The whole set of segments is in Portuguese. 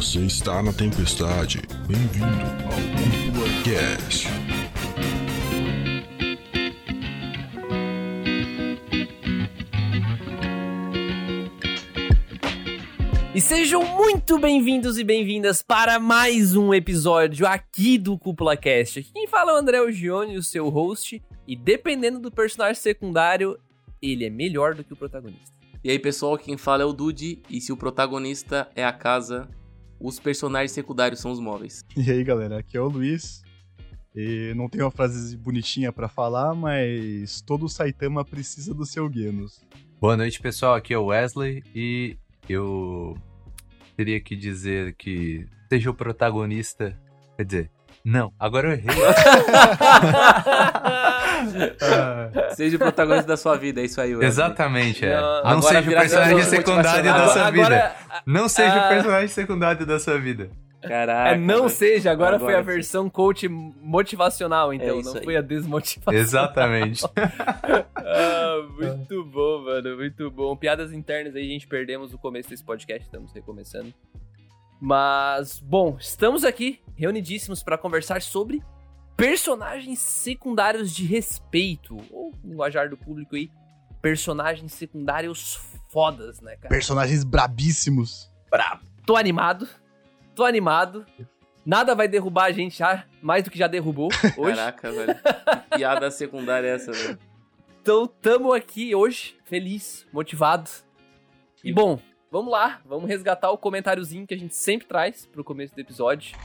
Você está na tempestade. Bem-vindo ao Cúpula Cast. E sejam muito bem-vindos e bem-vindas para mais um episódio aqui do Cúpula Cast. Aqui quem fala é o André Ogione, o seu host, e dependendo do personagem secundário, ele é melhor do que o protagonista. E aí, pessoal, quem fala é o Dude, e se o protagonista é a casa, os personagens secundários são os móveis. E aí, galera, aqui é o Luiz. E não tenho uma frase bonitinha pra falar, mas todo Saitama precisa do seu Genos. Boa noite, pessoal. Aqui é o Wesley e eu teria que dizer que seja o protagonista. Quer dizer, não, agora eu errei. Ah, Seja o protagonista da sua vida, é isso aí, Wesley. Exatamente, é. Não, Não, agora seja o personagem secundário da sua vida. Agora, Não seja ah. o personagem secundário da sua vida. Caraca. é, não seja, agora, foi a Agora sim. versão coach motivacional, então, É não aí. foi a desmotivação. Exatamente. Ah, muito bom, mano, muito bom. Piadas internas aí, a gente perdemos o começo desse podcast, estamos recomeçando. Mas, bom, estamos aqui reunidíssimos para conversar sobre personagens secundários de respeito, ou no linguajar do público aí, personagens secundários fodas, né, cara? Personagens brabíssimos. Tô animado, tô animado. Nada vai derrubar a gente já, mais do que já derrubou hoje. Caraca, velho. Que piada secundária é essa, velho? Então, tamo aqui hoje, feliz, motivado. E bom, vamos lá, vamos resgatar o comentáriozinho que a gente sempre traz pro começo do episódio.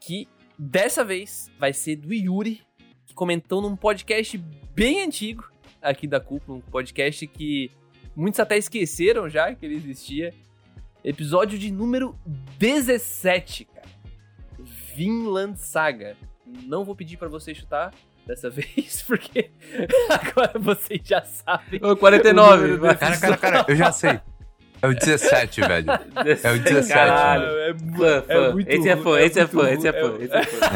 Que dessa vez vai ser do Yuri, que comentou num podcast bem antigo aqui da Cúpula, um podcast que muitos até esqueceram já que ele existia. Episódio de número 17, cara. Vinland Saga. Não vou pedir pra você chutar dessa vez, porque agora vocês já sabem. Ô, 49, O número do vai. Cara, cara, cara, eu já sei. É o 17, velho. É o 17. Caralho. É, Fã, é fã. muito esse é fã, é esse é fã, esse é é- fã, esse é fã.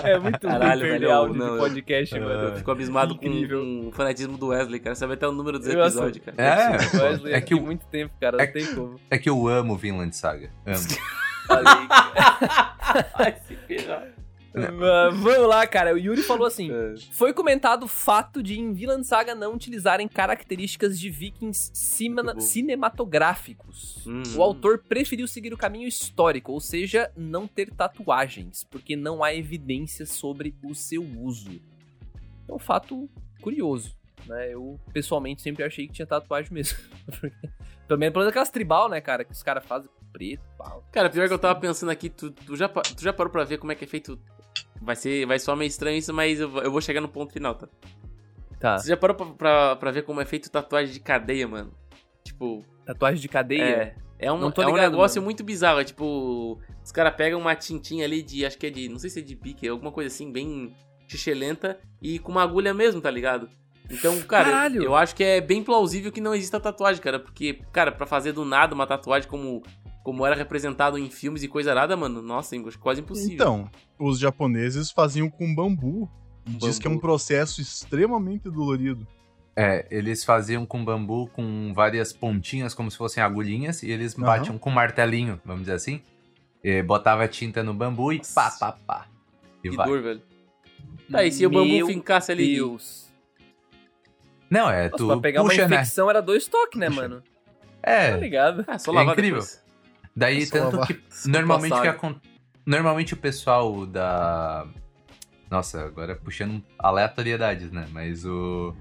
é muito Caralho, velho, áudio não, de eu- podcast, mano. Eu fico abismado com, Incrível. com o fanatismo do Wesley, cara. Você vai até o número dos Eu episódios, cara. É, O Wesley é é que o- muito tempo, cara, é não tem como. É que eu amo Vinland Saga. Amo. Falei, Vai se ferrar. Mas Vamos lá, cara. O Yuri falou assim: É. Foi comentado o fato de em Vinland Saga não utilizarem características de vikings cinematográficos. Hum. O autor preferiu seguir o caminho histórico, ou seja, não ter tatuagens, porque não há evidências sobre o seu uso. É um fato curioso, né? Eu, pessoalmente, sempre achei que tinha tatuagem mesmo. Pelo menos aquelas tribal, né, cara? Que os caras fazem preto. Cara, pior que eu tava pensando aqui, tu, tu, já, tu já parou pra ver como é que é feito. Vai ser. Vai soar meio estranho isso, mas eu, vou- eu vou chegar no ponto final, tá? Tá. Você já parou pra, pra, pra ver como é feito tatuagem de cadeia, mano? Tipo, Tatuagem de cadeia? é. É um, tô é um ligado, negócio mano. muito bizarro. É tipo. Os caras pegam uma tintinha ali de. Acho que é de. Não sei se é de pique, alguma coisa assim, bem xixelenta. E com uma agulha mesmo, tá ligado? Então, cara, Caralho! eu acho que é bem plausível que não exista tatuagem, cara. Porque, cara, pra fazer do nada uma tatuagem como, como era representado em filmes e coisa arada, mano, nossa, é quase impossível. Então, os japoneses faziam com bambu. E diz que é um Bambu. processo extremamente dolorido. É, eles faziam com bambu com várias pontinhas, como se fossem agulhinhas, e eles Aham. batiam com martelinho, vamos dizer assim. E botava tinta no bambu e pá, pá, pá. E que vai. dor, velho. Tá, e se o bambu Meu fincasse ali. Deus. Não, é, Nossa, tu pra pegar puxa, uma né? infecção era dois toques, né, Puxa. mano? Tá É, ligado? Ah, só É incrível. depois. Daí É tanto que normalmente o que normalmente o pessoal da Nossa, agora puxando aleatoriedades, né? Mas o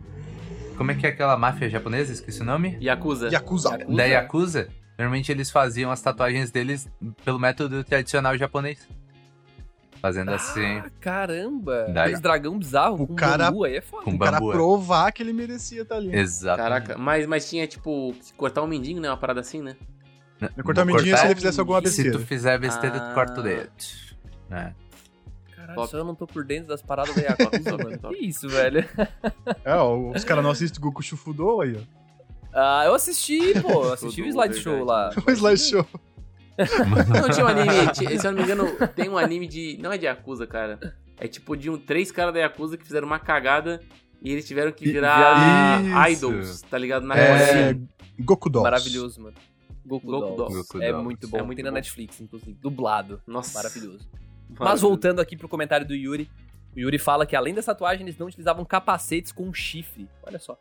Como é que é aquela máfia japonesa? Esqueci o nome? Yakuza. Yakuza. Yakuza. Da Yakuza, normalmente eles faziam as tatuagens deles pelo método tradicional japonês. Fazendo assim, Ah, caramba. Daí- dragão bizarro O com cara- bambu aí é foda. com O cara é. provar que ele merecia estar ali. Exato. Caraca, mas, mas tinha, tipo, que cortar um mindinho, né? Uma parada assim, né? Eu cortar mindinho se ele fizesse alguma Se tu besteira. fizer besteira, tu Ah. corta o dedo. né? Caralho, Top. só eu não tô por dentro das paradas da Yakuza, mano. Que isso, velho? É, ó, os caras não assistem Goku Shufudo aí, ó. Ah, eu assisti, pô. Eu assisti o slideshow lá. O slideshow. Não, tinha um anime, se eu não me engano, tem um anime de. Não é de Yakuza, cara. É tipo de um, três caras da Yakuza que fizeram uma cagada e eles tiveram que virar Isso. idols, tá ligado? Na É. Goku Dolls. Maravilhoso, mano. Goku, Goku Dolls. Dolls. Goku É Dolls. muito bom. É muito Tem na bom. Netflix, inclusive. Dublado. Nossa. Maravilhoso. Mas voltando aqui pro comentário do Yuri, o Yuri fala que além das tatuagens, eles não utilizavam capacetes com chifre. Olha só.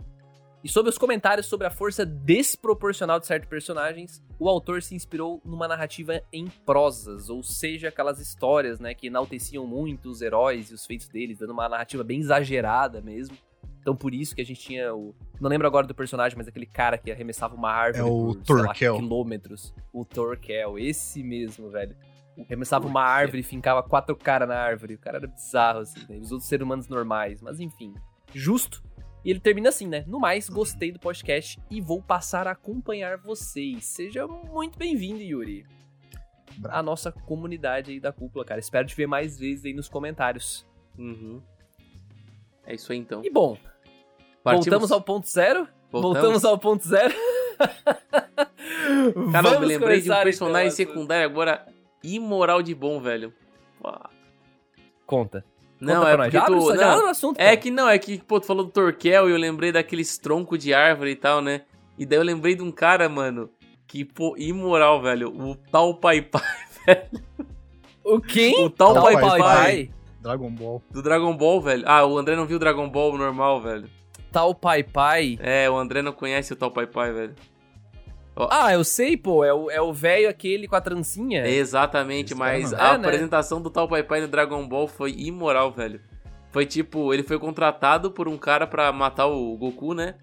E sobre os comentários sobre a força desproporcional de certos personagens, o autor se inspirou numa narrativa em prosas, ou seja, aquelas histórias, né, que enalteciam muito os heróis e os feitos deles, dando uma narrativa bem exagerada mesmo. Então por isso que a gente tinha o, não lembro agora do personagem, mas aquele cara que arremessava uma árvore É o por, sei lá, quilômetros. O Torquel, esse mesmo, velho. Arremessava uma árvore e fincava quatro caras na árvore. O cara era bizarro, assim, né? Os outros seres humanos normais. Mas enfim, justo. E ele termina assim, né? No mais, gostei do podcast e vou passar a acompanhar vocês. Seja muito bem-vindo, Yuri. Bravo. A nossa comunidade aí da cúpula, cara. Espero te ver mais vezes aí nos comentários. Uhum. É isso aí então. E bom, Partimos? voltamos ao ponto zero? Voltamos? Voltamos ao ponto zero? Cara, eu Vamos me lembrei de um começar, personagem então, secundário agora imoral de bom, velho. Conta. Não, Conta é porque abre, tu... não, assunto. É cara. que não, é que, pô, tu falou do Torquel e eu lembrei daqueles troncos de árvore e tal, né? E daí eu lembrei de um cara, mano, que, pô, imoral, velho. O tal Pai Pai, O quem? o tal Tal Pai Pai Pai, Pai. Dragon Ball. do Dragon Ball, velho. Ah, o André não viu o Dragon Ball normal, velho. Tal Pai Pai. É, o André não conhece o tal Pai Pai, velho. Ah, eu sei, pô. É o é o velho aquele com a trancinha. Exatamente, mas cara a. É, né? apresentação do tal Pai Pai no Dragon Ball foi imoral, velho. Foi tipo, ele foi contratado por um cara pra matar o Goku, né?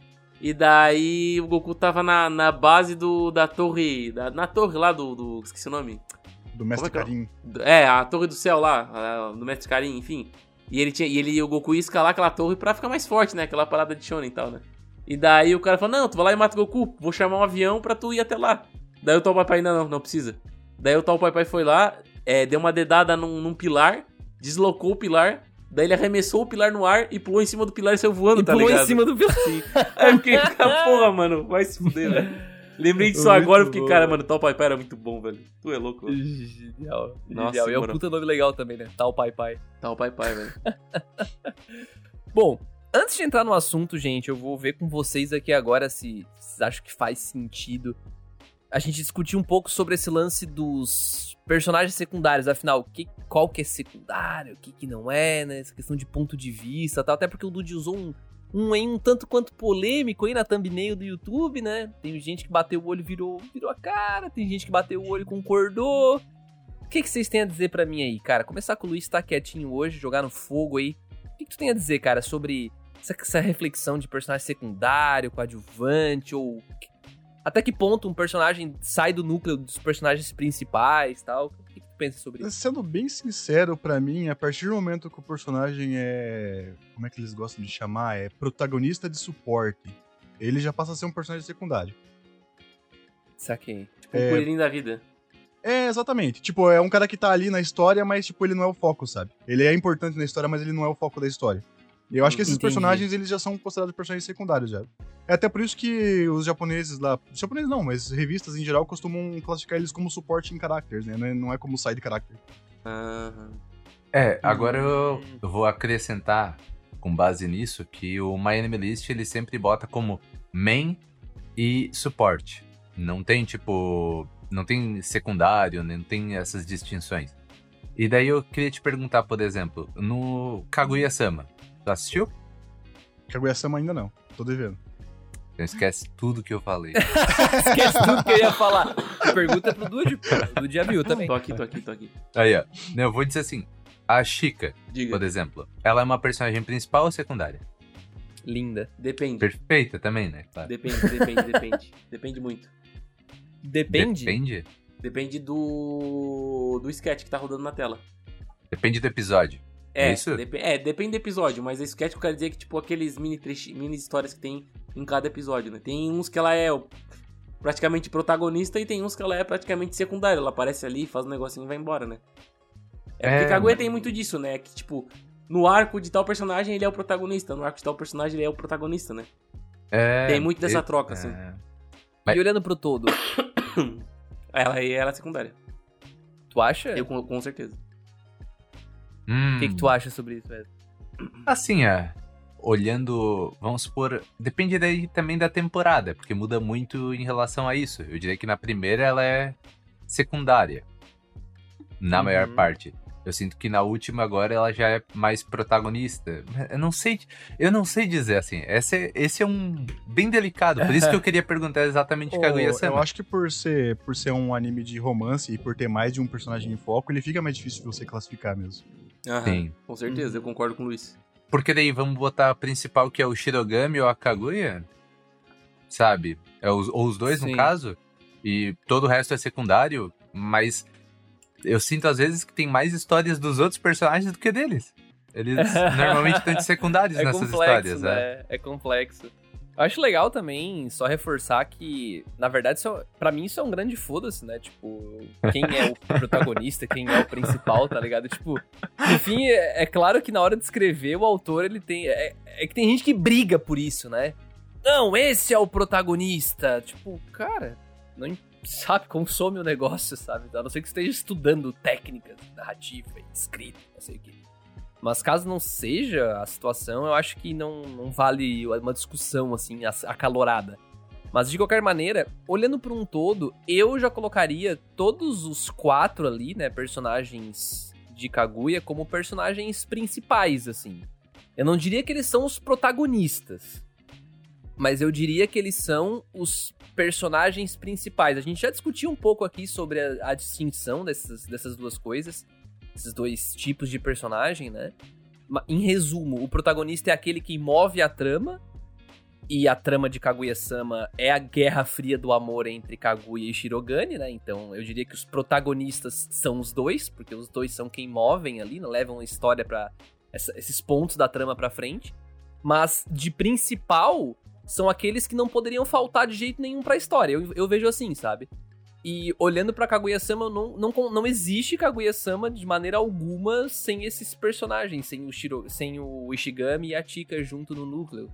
E daí o Goku tava na, na base do, da torre. Da, na torre lá do, do. Esqueci o nome. Do Mestre Como é Karim. É, a torre do céu lá, do Mestre Karin, enfim. E ele tinha. E ele, o Goku ia escalar aquela torre pra ficar mais forte, né? Aquela parada de Shonen e tal, né? E daí o cara falou: Não, tu vai lá e mata o Goku, vou chamar um avião pra tu ir até lá. Daí o tal Pai Pai não, não precisa. Daí o tal Pai Pai foi lá, é, deu uma dedada num, num pilar, deslocou o pilar, daí ele arremessou o pilar no ar e pulou em cima do pilar e saiu voando, E tá pulou ligado? em cima do vilão. Sim. Aí eu fiquei, porra, mano, vai se fuder, velho. Lembrei disso Muito agora, porque, bom. cara, mano, o tal Pai Pai era muito bom, velho. Tu é louco, velho. Genial. Nossa, Genial. E é um puta nome legal também, né? Tal Pai Pai. Tal Pai Pai, velho. Bom, antes de entrar no assunto, gente, eu vou ver com vocês aqui agora se vocês acham que faz sentido a gente discutir um pouco sobre esse lance dos personagens secundários. Afinal, que, qual que é secundário, o que, que não é, né? Essa questão de ponto de vista e tal. Até porque o Dude usou um, um aí um tanto quanto polêmico aí na thumbnail do YouTube, né? Tem gente que bateu o olho virou, virou a cara, tem gente que bateu o olho concordou. O que, que vocês têm a dizer pra mim aí, cara? Começar com o Luiz tá quietinho hoje, jogar no fogo aí. O que, que tu tem a dizer, cara, sobre essa, essa reflexão de personagem secundário, coadjuvante, ou até que ponto um personagem sai do núcleo dos personagens principais tal? Pensa sobre isso? Sendo bem sincero, pra mim, a partir do momento que o personagem é. Como é que eles gostam de chamar? É protagonista de suporte. Ele já passa a ser um personagem secundário. Saquei. Tipo, um É. coelhinho da vida. É, exatamente. Tipo, é um cara que tá ali na história, mas, tipo, ele não é o foco, sabe? Ele é importante na história, mas ele não é o foco da história. Eu acho que esses Entendi. personagens, eles já são considerados personagens secundários, já. É até por isso que os japoneses lá... Os japoneses não, mas revistas em geral costumam classificar eles como suporte em characters, né? Não é, é como side character. Aham. É, agora eu eu vou acrescentar, com base nisso, que o My Enemy List ele sempre bota como main e suporte. Não tem, tipo. Não tem secundário, não tem essas distinções. E daí eu queria te perguntar, por exemplo, no Kaguya-sama, tu assistiu? Kaguya-sama ainda não. Tô devendo. Então esquece tudo que eu falei. Esquece tudo que eu ia falar. Pergunta é pro Dude, pô. O Dude já viu também. Tô aqui, tô aqui, tô aqui. Aí, ó. Não, eu vou dizer assim: a Chica, Diga. por exemplo, ela é uma personagem principal ou secundária? Linda. Depende. Perfeita também, né? Claro. Depende, depende, depende. Depende muito. Depende. Depende? Depende do. do sketch que tá rodando na tela. Depende do episódio. É, Isso? depe- é, depende do episódio, mas esse sketch eu quero dizer que, tipo, aqueles mini, mini histórias que tem em cada episódio, né? Tem uns que ela é praticamente protagonista e tem uns que ela é praticamente secundária. Ela aparece ali, faz um negocinho e vai embora, né? É porque É, Kaguya mas- tem muito disso, né? Que, tipo, no arco de tal personagem ele é o protagonista, no arco de tal personagem ele é o protagonista, né? É, Tem muito dessa e- troca, assim. é. E olhando pro todo, Ela, ela é secundária. tu acha? Eu com, com certeza. Hum, O que, que tu acha sobre isso, velho? Assim, é. olhando, vamos supor, depende daí também da temporada, porque muda muito em relação a isso. Eu diria que na primeira ela é secundária, na Uhum. maior parte. Eu sinto que na última agora ela já é mais protagonista. Eu não sei, eu não sei dizer assim. Esse é, esse é um bem delicado, por isso que eu queria perguntar exatamente Ô, Kaguya eu acho que por ser, por ser um anime de romance e por ter mais de um personagem em foco, ele fica mais difícil de você classificar mesmo. Aham, Sim. Com certeza, eu concordo com o Luiz. Porque daí vamos botar a principal que é o Shirogami ou a Kaguya? Sabe? É os, ou os dois, Sim. no caso. E todo o resto é secundário, mas eu sinto às vezes que tem mais histórias dos outros personagens do que deles. Eles normalmente estão de secundários É nessas complexo, histórias, né? né? É complexo. Eu acho legal também só reforçar que, na verdade, isso, é- pra mim isso é um grande foda-se, né? Tipo, quem é o protagonista, quem é o principal, tá ligado? Tipo, no fim, é, é claro que na hora de escrever, o autor, ele tem... É, é que tem gente que briga por isso, né? Não, esse é o protagonista. Tipo, cara, não sabe, consome o negócio, sabe? A não ser que esteja estudando técnicas, narrativa, escrita, não sei o quê. Mas caso não seja a situação, eu acho que não, não vale uma discussão assim ac- acalorada. Mas de qualquer maneira, olhando por um todo, eu já colocaria todos os quatro ali, né, personagens de Kaguya como personagens principais, assim. Eu não diria que eles são os protagonistas, mas eu diria que eles são os personagens principais. A gente já discutiu um pouco aqui sobre a, a distinção dessas, dessas duas coisas, esses dois tipos de personagem, né? Em resumo, o protagonista é aquele que move a trama, e a trama de Kaguya-sama é a guerra fria do amor entre Kaguya e Shirogane, né? Então eu diria que os protagonistas são os dois, porque os dois são quem movem ali, né? levam a história para esses pontos da trama pra frente. Mas de principal são aqueles que não poderiam faltar de jeito nenhum pra história. Eu, eu vejo assim, sabe? E olhando pra Kaguya-sama, não, não, não existe Kaguya-sama de maneira alguma sem esses personagens, sem o, Shiro, sem o Ishigami e a Chika junto no núcleo.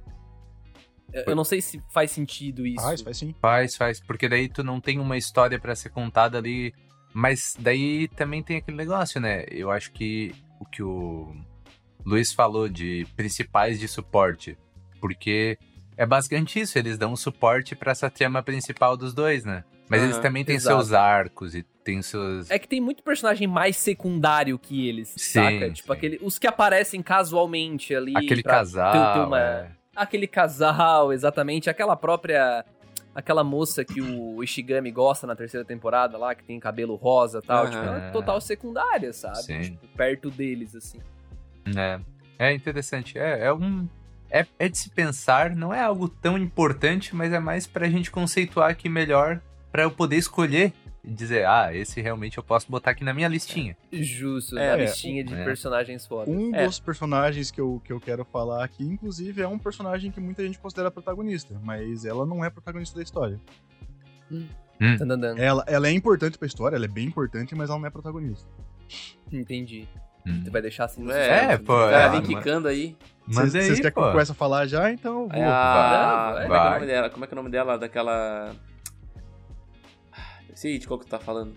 Eu, eu não sei se faz sentido isso. Faz, faz sim. Faz, faz, porque daí tu não tem uma história pra ser contada ali, mas daí também tem aquele negócio, né? Eu acho que o que o Luiz falou de principais de suporte, porque é basicamente isso, eles dão suporte pra essa trama principal dos dois, né? Mas eles Aham, também têm exato. seus arcos e tem seus É que tem muito personagem mais secundário que eles, Sim, saca? Tipo, sim. aquele, os que aparecem casualmente ali. aquele casal, ter- ter uma- é. Aquele casal, exatamente. Aquela própria. Aquela moça que o Ishigami gosta na terceira temporada lá, que tem cabelo rosa e tal. Aham. Tipo, ela é total secundária, sabe? Sim. Tipo, perto deles, assim. É, é interessante. É, é um. É, é de se pensar, não é algo tão importante, mas é mais pra gente conceituar aqui melhor, pra eu poder escolher e dizer, ah, esse realmente eu posso botar aqui na minha listinha. Justo, É, na é, listinha de é. personagens foda. Um É. dos personagens que eu, que eu quero falar aqui, inclusive, é um personagem que muita gente considera protagonista, mas ela não é protagonista da história. Tan, tan. Ela, ela é importante pra história, ela é bem importante, mas ela não é protagonista. Entendi. Hum. Tu vai deixar assim no É, suspense, pô, O né? cara É, vem mas- quicando aí. Mas Vocês querem que eu comece a falar já? Então eu vou. É a... Vai, Como é que é o vai. nome dela? Como é que é o nome dela? Daquela... Esse aí, de qual que tu tá falando?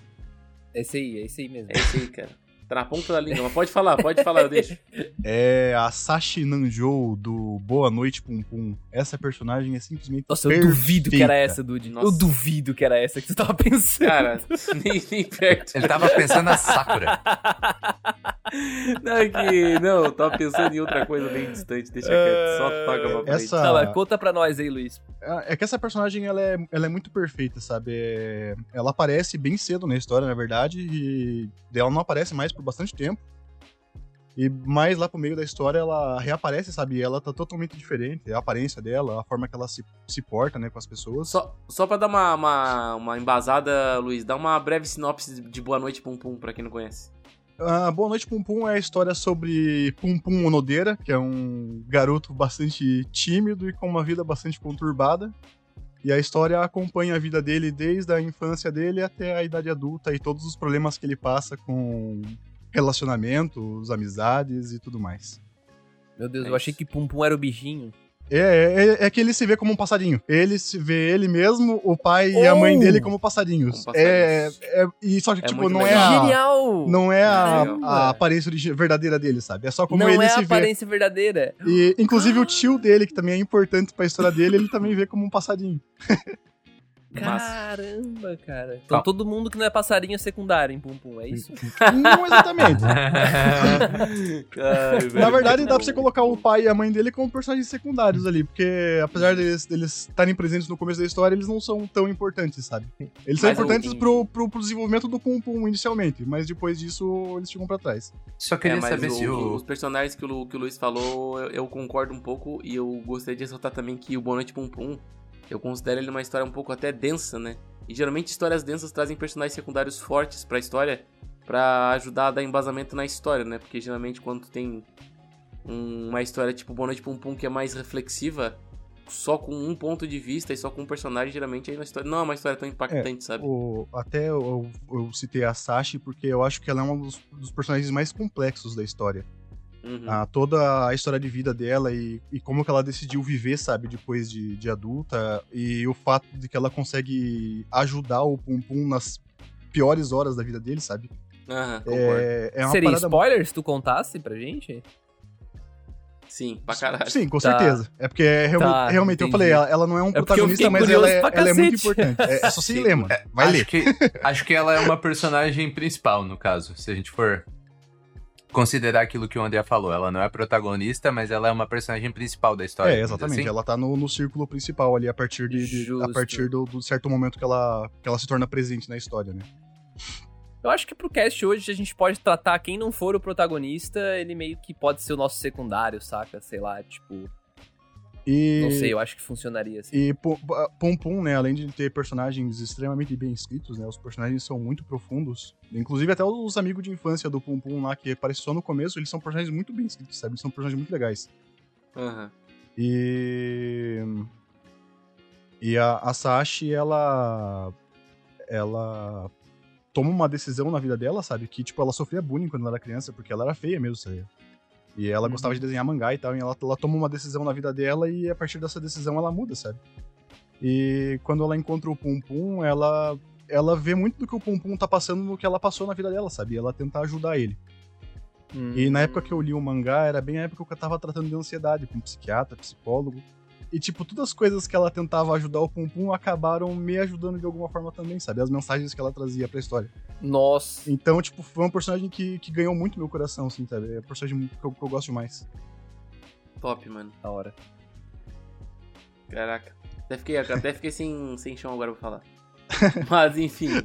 Esse aí, é esse aí mesmo. É esse aí, cara. Tá na ponta da língua, mas pode falar, pode falar, eu deixo. É a Sashi Nanjou do Boa Noite Pum Pum. Essa personagem é simplesmente. Nossa, eu duvido que era perfeita. essa, Dude. Eu Nossa. duvido que era essa que tu tava pensando. Cara, nem, nem perto. Ele tava pensando na Sakura. Não, é que... Não, eu tava pensando em outra coisa bem distante, deixa quieto, só toca pra frente. Essa- mas conta pra nós aí, Luiz. É que essa personagem ela é, ela é muito perfeita, sabe? É- Ela aparece bem cedo na história, na verdade, e ela não aparece mais por bastante tempo. E mais lá pro meio da história ela reaparece, sabe? Ela tá totalmente diferente. A aparência dela, a forma que ela se, se porta, né, com as pessoas. Só, só pra dar uma, uma, uma embasada, Luiz, dá uma breve sinopse de Boa Noite Pum Pum, pra quem não conhece. Ah, Boa Noite Pum Pum é a história sobre Pum Pum Onodeira, que é um garoto bastante tímido e com uma vida bastante conturbada. E a história acompanha a vida dele desde a infância dele até a idade adulta e todos os problemas que ele passa com relacionamentos, amizades e tudo mais. Meu Deus, É eu achei que Pum Pum era o bichinho. É, é, é que ele se vê como um passarinho. Ele se vê ele mesmo, o pai e a mãe Oh! dele como passarinhos. Como passarinhos. É, é- e só que, É tipo, não é, a, Genial! não é a, a aparência verdadeira dele, sabe? É só como Não ele é a se vê. aparência verdadeira. E, inclusive, o tio dele, que também é importante pra história dele, ele também vê como um passarinho. Caramba, cara. Então Tá. todo mundo que não é passarinho é secundário em Pum Pum, é isso? Não exatamente. Ai, velho, Na verdade, dá pra você colocar o pai e a mãe dele como personagens secundários ali, porque apesar deles estarem presentes no começo da história, eles não são tão importantes, sabe? Eles são Mas importantes pro, pro, pro desenvolvimento do Pum Pum inicialmente, mas depois disso eles ficam pra trás. Só É, queria mas saber o- se o. os personagens que o, que o Luiz falou, eu, eu concordo um pouco e eu gostaria de ressaltar também que o Boa Noite Pum Pum, eu considero ele uma história um pouco até densa, né? E geralmente histórias densas trazem personagens secundários fortes pra história pra ajudar a dar embasamento na história, né? Porque geralmente quando tem um- uma história tipo Boa Noite Pum Pum que é mais reflexiva, só com um ponto de vista e só com um personagem, geralmente aí na história não é uma história tão impactante, sabe? O, até eu, eu citei a Sashi porque eu acho que ela é um dos, dos personagens mais complexos da história. Uhum. Ah, toda a história de vida dela e, e como que ela decidiu viver, sabe, depois de, de adulta, e o fato de que ela consegue ajudar o Pum Pum nas piores horas da vida dele, sabe? Aham. É, é uma Seria parada spoiler se tu contasse pra gente? Sim, pra caralho. Sim, com Tá. certeza. É porque é realmente, Tá, realmente eu falei, ela, ela não é um É protagonista, mas ela é, ela é muito importante. É, é só se ler, mano. Vai acho ler. Que, acho que ela é uma personagem principal, no caso. Se a gente for considerar aquilo que o André falou. Ela não é protagonista, mas ela é uma personagem principal da história. É, exatamente. assim. Ela tá no, no círculo principal ali a partir de, de- a partir do, do certo momento que ela, que ela se torna presente na história, né? Eu acho que pro cast hoje a gente pode tratar quem não for o protagonista, ele meio que pode ser o nosso secundário, saca? Sei lá, tipo. E, Não sei, eu acho que funcionaria assim. E Pum Pum né, além de ter personagens extremamente bem escritos, né, os personagens são muito profundos. Inclusive até os amigos de infância do Pum Pum lá, que aparecem só no começo, eles são personagens muito bem escritos, sabe? Eles são personagens muito legais. Aham. E... E a, a Sashi, ela... Ela toma uma decisão na vida dela, sabe? Que, tipo, ela sofria bullying quando ela era criança, porque ela era feia mesmo, sabe? E ela Uhum. gostava de desenhar mangá e tal, e ela, ela toma uma decisão na vida dela e a partir dessa decisão ela muda, sabe? E quando ela encontra o Pum Pum, ela, ela vê muito do que o Pum Pum tá passando no que ela passou na vida dela, sabe? E ela tenta ajudar ele. E na época que eu li o mangá, era bem a época que eu tava tratando de ansiedade com psiquiatra, psicólogo. E, tipo, todas as coisas que ela tentava ajudar o Pum Pum acabaram me ajudando de alguma forma também, sabe? As mensagens que ela trazia pra história. Nossa. Então, tipo, foi um personagem que, que ganhou muito meu coração, assim, sabe? É um personagem que eu, que eu gosto demais. Top, mano. Da hora. Caraca. Até fiquei, até fiquei sem, sem chão agora pra falar. Mas, enfim.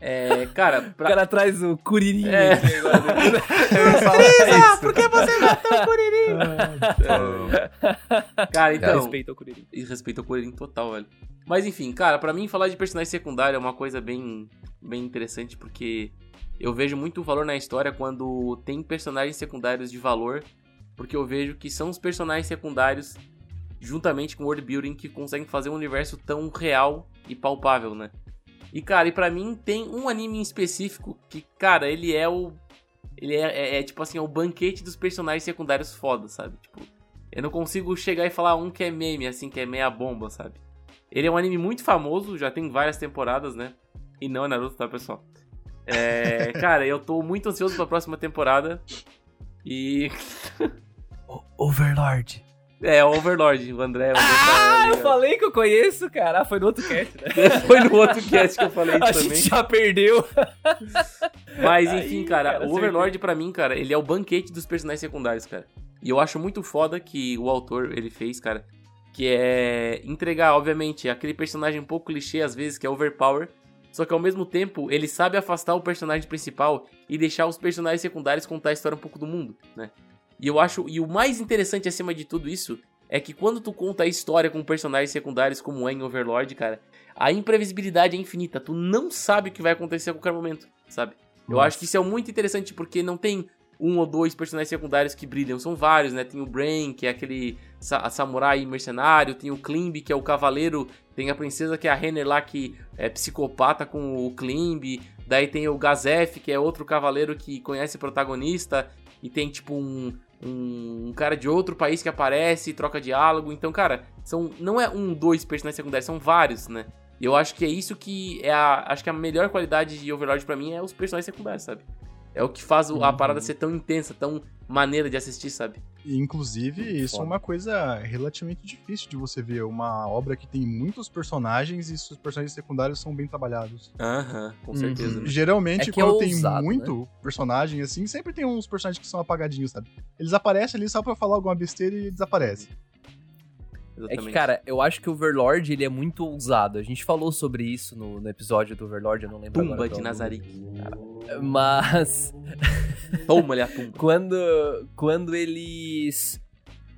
É, cara, O pra... cara traz o curirinho É. Trisa, por que você matou o Kuririn? Cara, então... Respeita o curirinho. E respeito ao Coelhinho total, velho. Mas enfim, cara, pra mim falar de personagem secundário é uma coisa bem, bem interessante, porque eu vejo muito valor na história quando tem personagens secundários de valor, porque eu vejo que são os personagens secundários, juntamente com o world building, que conseguem fazer um universo tão real e palpável, né? E, cara, e pra mim tem um anime em específico que, cara, ele é o. Ele é, é- é, tipo assim, é o banquete dos personagens secundários foda, sabe? Tipo, eu não consigo chegar e falar um que é meme, assim, que é meia bomba, sabe? Ele é um anime muito famoso, já tem várias temporadas, né? E não é Naruto, tá, pessoal? É, cara, eu tô muito ansioso pra próxima temporada. E. Overlord. É, Overlord, o André. O André tá Ah, eu ligado. falei que eu conheço, cara. Ah, foi no outro cast, né? Foi no outro cast que eu falei A isso gente também. já perdeu. Mas Aí, enfim, cara, cara, o Overlord pra mim, cara, ele é o banquete dos personagens secundários, cara. E eu acho muito foda que o autor ele fez, cara, que é entregar, obviamente, aquele personagem um pouco clichê às vezes, que é overpower, só que ao mesmo tempo ele sabe afastar o personagem principal e deixar os personagens secundários contar a história um pouco do mundo, né? E eu acho, e o mais interessante acima de tudo isso é que quando tu conta a história com personagens secundários como em Overlord, cara, a imprevisibilidade é infinita. Tu não sabe o que vai acontecer a qualquer momento, sabe? Eu Nossa. acho que isso é muito interessante porque não tem um ou dois personagens secundários que brilham, são vários, né? Tem o Brain, que é aquele sa- samurai mercenário, tem o Klimb, que é o cavaleiro, tem a princesa que é a Renner lá que é psicopata com o Klimb, daí tem o Gazef, que é outro cavaleiro que conhece o protagonista, e tem tipo um, um, um cara de outro país que aparece e troca diálogo. Então, cara, são não é um, dois personagens secundários, são vários, né? E eu acho que é isso que é a. Acho que a melhor qualidade de Overlord pra mim é os personagens secundários, sabe? É o que faz o- a Uhum. parada ser tão intensa, tão maneira de assistir, sabe? Inclusive, isso é foda. uma coisa relativamente difícil de você ver. Uma obra que tem muitos personagens e os personagens secundários são bem trabalhados. Aham, com Uhum. certeza. né? Geralmente, É é quando tem ousado, muito personagem, assim, sempre tem uns personagens que são apagadinhos, sabe? Eles aparecem ali só pra falar alguma besteira e desaparecem. É Exatamente. que, cara, eu acho que o Overlord, ele é muito ousado. A gente falou sobre isso no, no episódio do Overlord, eu não lembro Tumba agora de qual é Nazarick. Mas, Toma-lhe a tumba. quando, quando eles...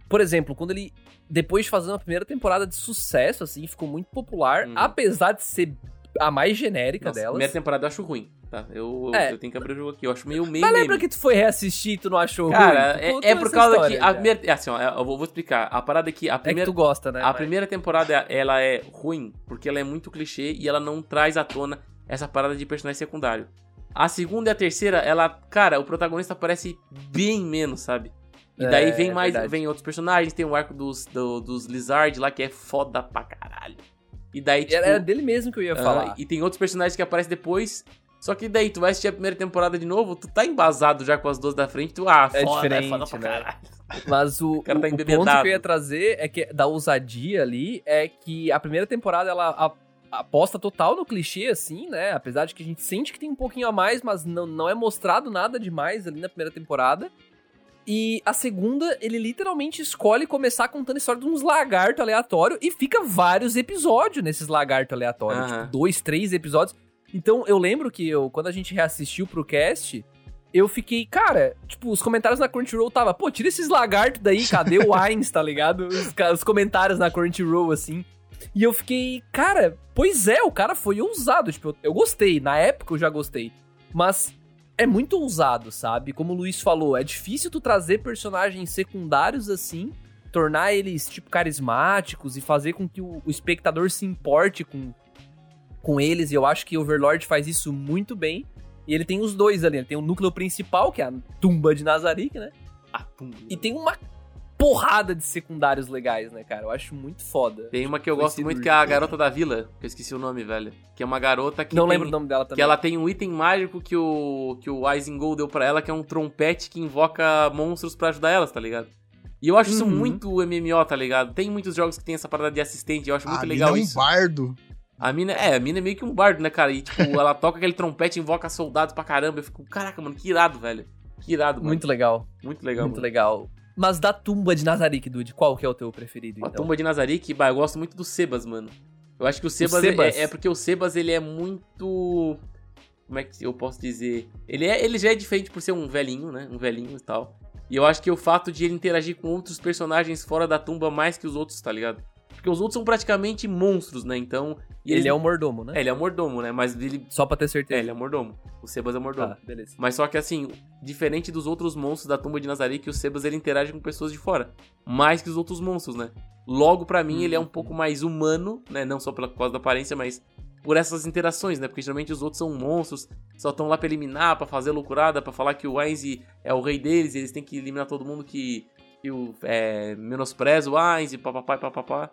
Por exemplo, quando ele... Depois de fazer uma primeira temporada de sucesso, assim, ficou muito popular, Hum. apesar de ser a mais genérica Nossa, delas. primeira temporada eu acho ruim, tá? Eu, É. eu tenho que abrir o jogo aqui. Eu acho meio meio Mas lembra meme. que tu foi reassistir e tu não achou Cara, ruim? Tu é, é por causa história que a primeira, é assim, ó, eu vou, vou explicar. A parada é que a É que primeira tu gosta, né? A Mas- primeira temporada, ela é ruim, porque ela é muito clichê e ela não traz à tona essa parada de personagem secundário. A segunda e a terceira, ela, cara, o protagonista aparece bem menos, sabe? E daí É, vem é mais, verdade. vem outros personagens, tem o arco dos, do- dos Lizard lá, que é foda pra caralho. E daí, tipo... Era dele mesmo que eu ia ah, falar. e tem outros personagens que aparecem depois, só que daí tu vai assistir a primeira temporada de novo, tu tá embasado já com as duas da frente, tu, ah, É foda, é diferente, foda pra né? caralho. Mas o, cara tá o- o ponto que eu ia trazer é que da ousadia ali é que a primeira temporada ela a- aposta total no clichê, assim, né? Apesar de que a gente sente que tem um pouquinho a mais, mas não, não é mostrado nada demais ali na primeira temporada. E a segunda, ele literalmente escolhe começar contando a história de uns lagartos aleatórios e fica vários episódios nesses lagartos aleatórios. Aham. Tipo, dois, três episódios. Então eu lembro que eu, quando a gente reassistiu pro cast, eu fiquei, cara, tipo, os comentários na Crunchyroll tava, pô, tira esses lagartos daí, cadê o Ainz, tá ligado? Os, os comentários na Crunchyroll, assim. E eu fiquei, cara, pois é, o cara foi ousado. Tipo, eu, eu gostei, na época eu já gostei. Mas é muito ousado, sabe? Como o Luiz falou, é difícil tu trazer personagens secundários assim, tornar eles, tipo, carismáticos e fazer com que o, o espectador se importe com, com eles. E eu acho que Overlord faz isso muito bem. E ele tem os dois ali. Ele tem o núcleo principal, que é a tumba de Nazarick, né? E tem uma porrada de secundários legais, né, cara? Eu acho muito foda. Tem uma que eu gosto muito, que é a. Garota da Vila, que eu esqueci o nome, velho. Que é uma garota que Não tem- lembro o nome dela também. Que ela tem um item mágico que o que o Isengol deu pra ela, que é um trompete que invoca monstros pra ajudar elas, tá ligado? E eu acho isso Uhum. muito MMO, tá ligado? Tem muitos jogos que tem essa parada de assistente, eu acho muito a legal mina é um isso. bardo. A mina, é, a mina é meio que um bardo, né, cara? E tipo, ela toca aquele trompete e invoca soldados pra caramba. Eu fico, caraca, mano, que irado, velho. Que irado, mano. Muito legal. muito legal, muito mano. legal. Mas da tumba de Nazarick, Dude, qual que é o teu preferido, A então? tumba de Nazarick, bah, eu gosto muito do Sebas, mano. Eu acho que o Sebas, Sebas. É, é porque o Sebas, ele é muito... Como é que eu posso dizer? Ele, é, ele já é diferente por ser um velhinho, né? Um velhinho e tal. E eu acho que o fato de ele interagir com outros personagens fora da tumba mais que os outros, tá ligado? Porque os outros são praticamente monstros, né? Então... Ele eles- é o mordomo, né? É, ele é um mordomo, né? Mas ele... Só pra ter É, certeza. ele é um mordomo. O Sebas é mordomo. Tá, beleza. Mas só que assim, diferente dos outros monstros da tumba de Nazaré, que o Sebas ele interage com pessoas de fora. Mais que os outros monstros, né? Logo, pra mim, ele é um pouco mais humano, né? Não só pela causa da aparência, mas por essas interações, né? Porque geralmente os outros são monstros, só estão lá pra eliminar, pra fazer loucurada, pra falar que o Ainz é o rei deles, e eles têm que eliminar todo mundo que, que o, é, menospreza o Ainz e papapá e papapá.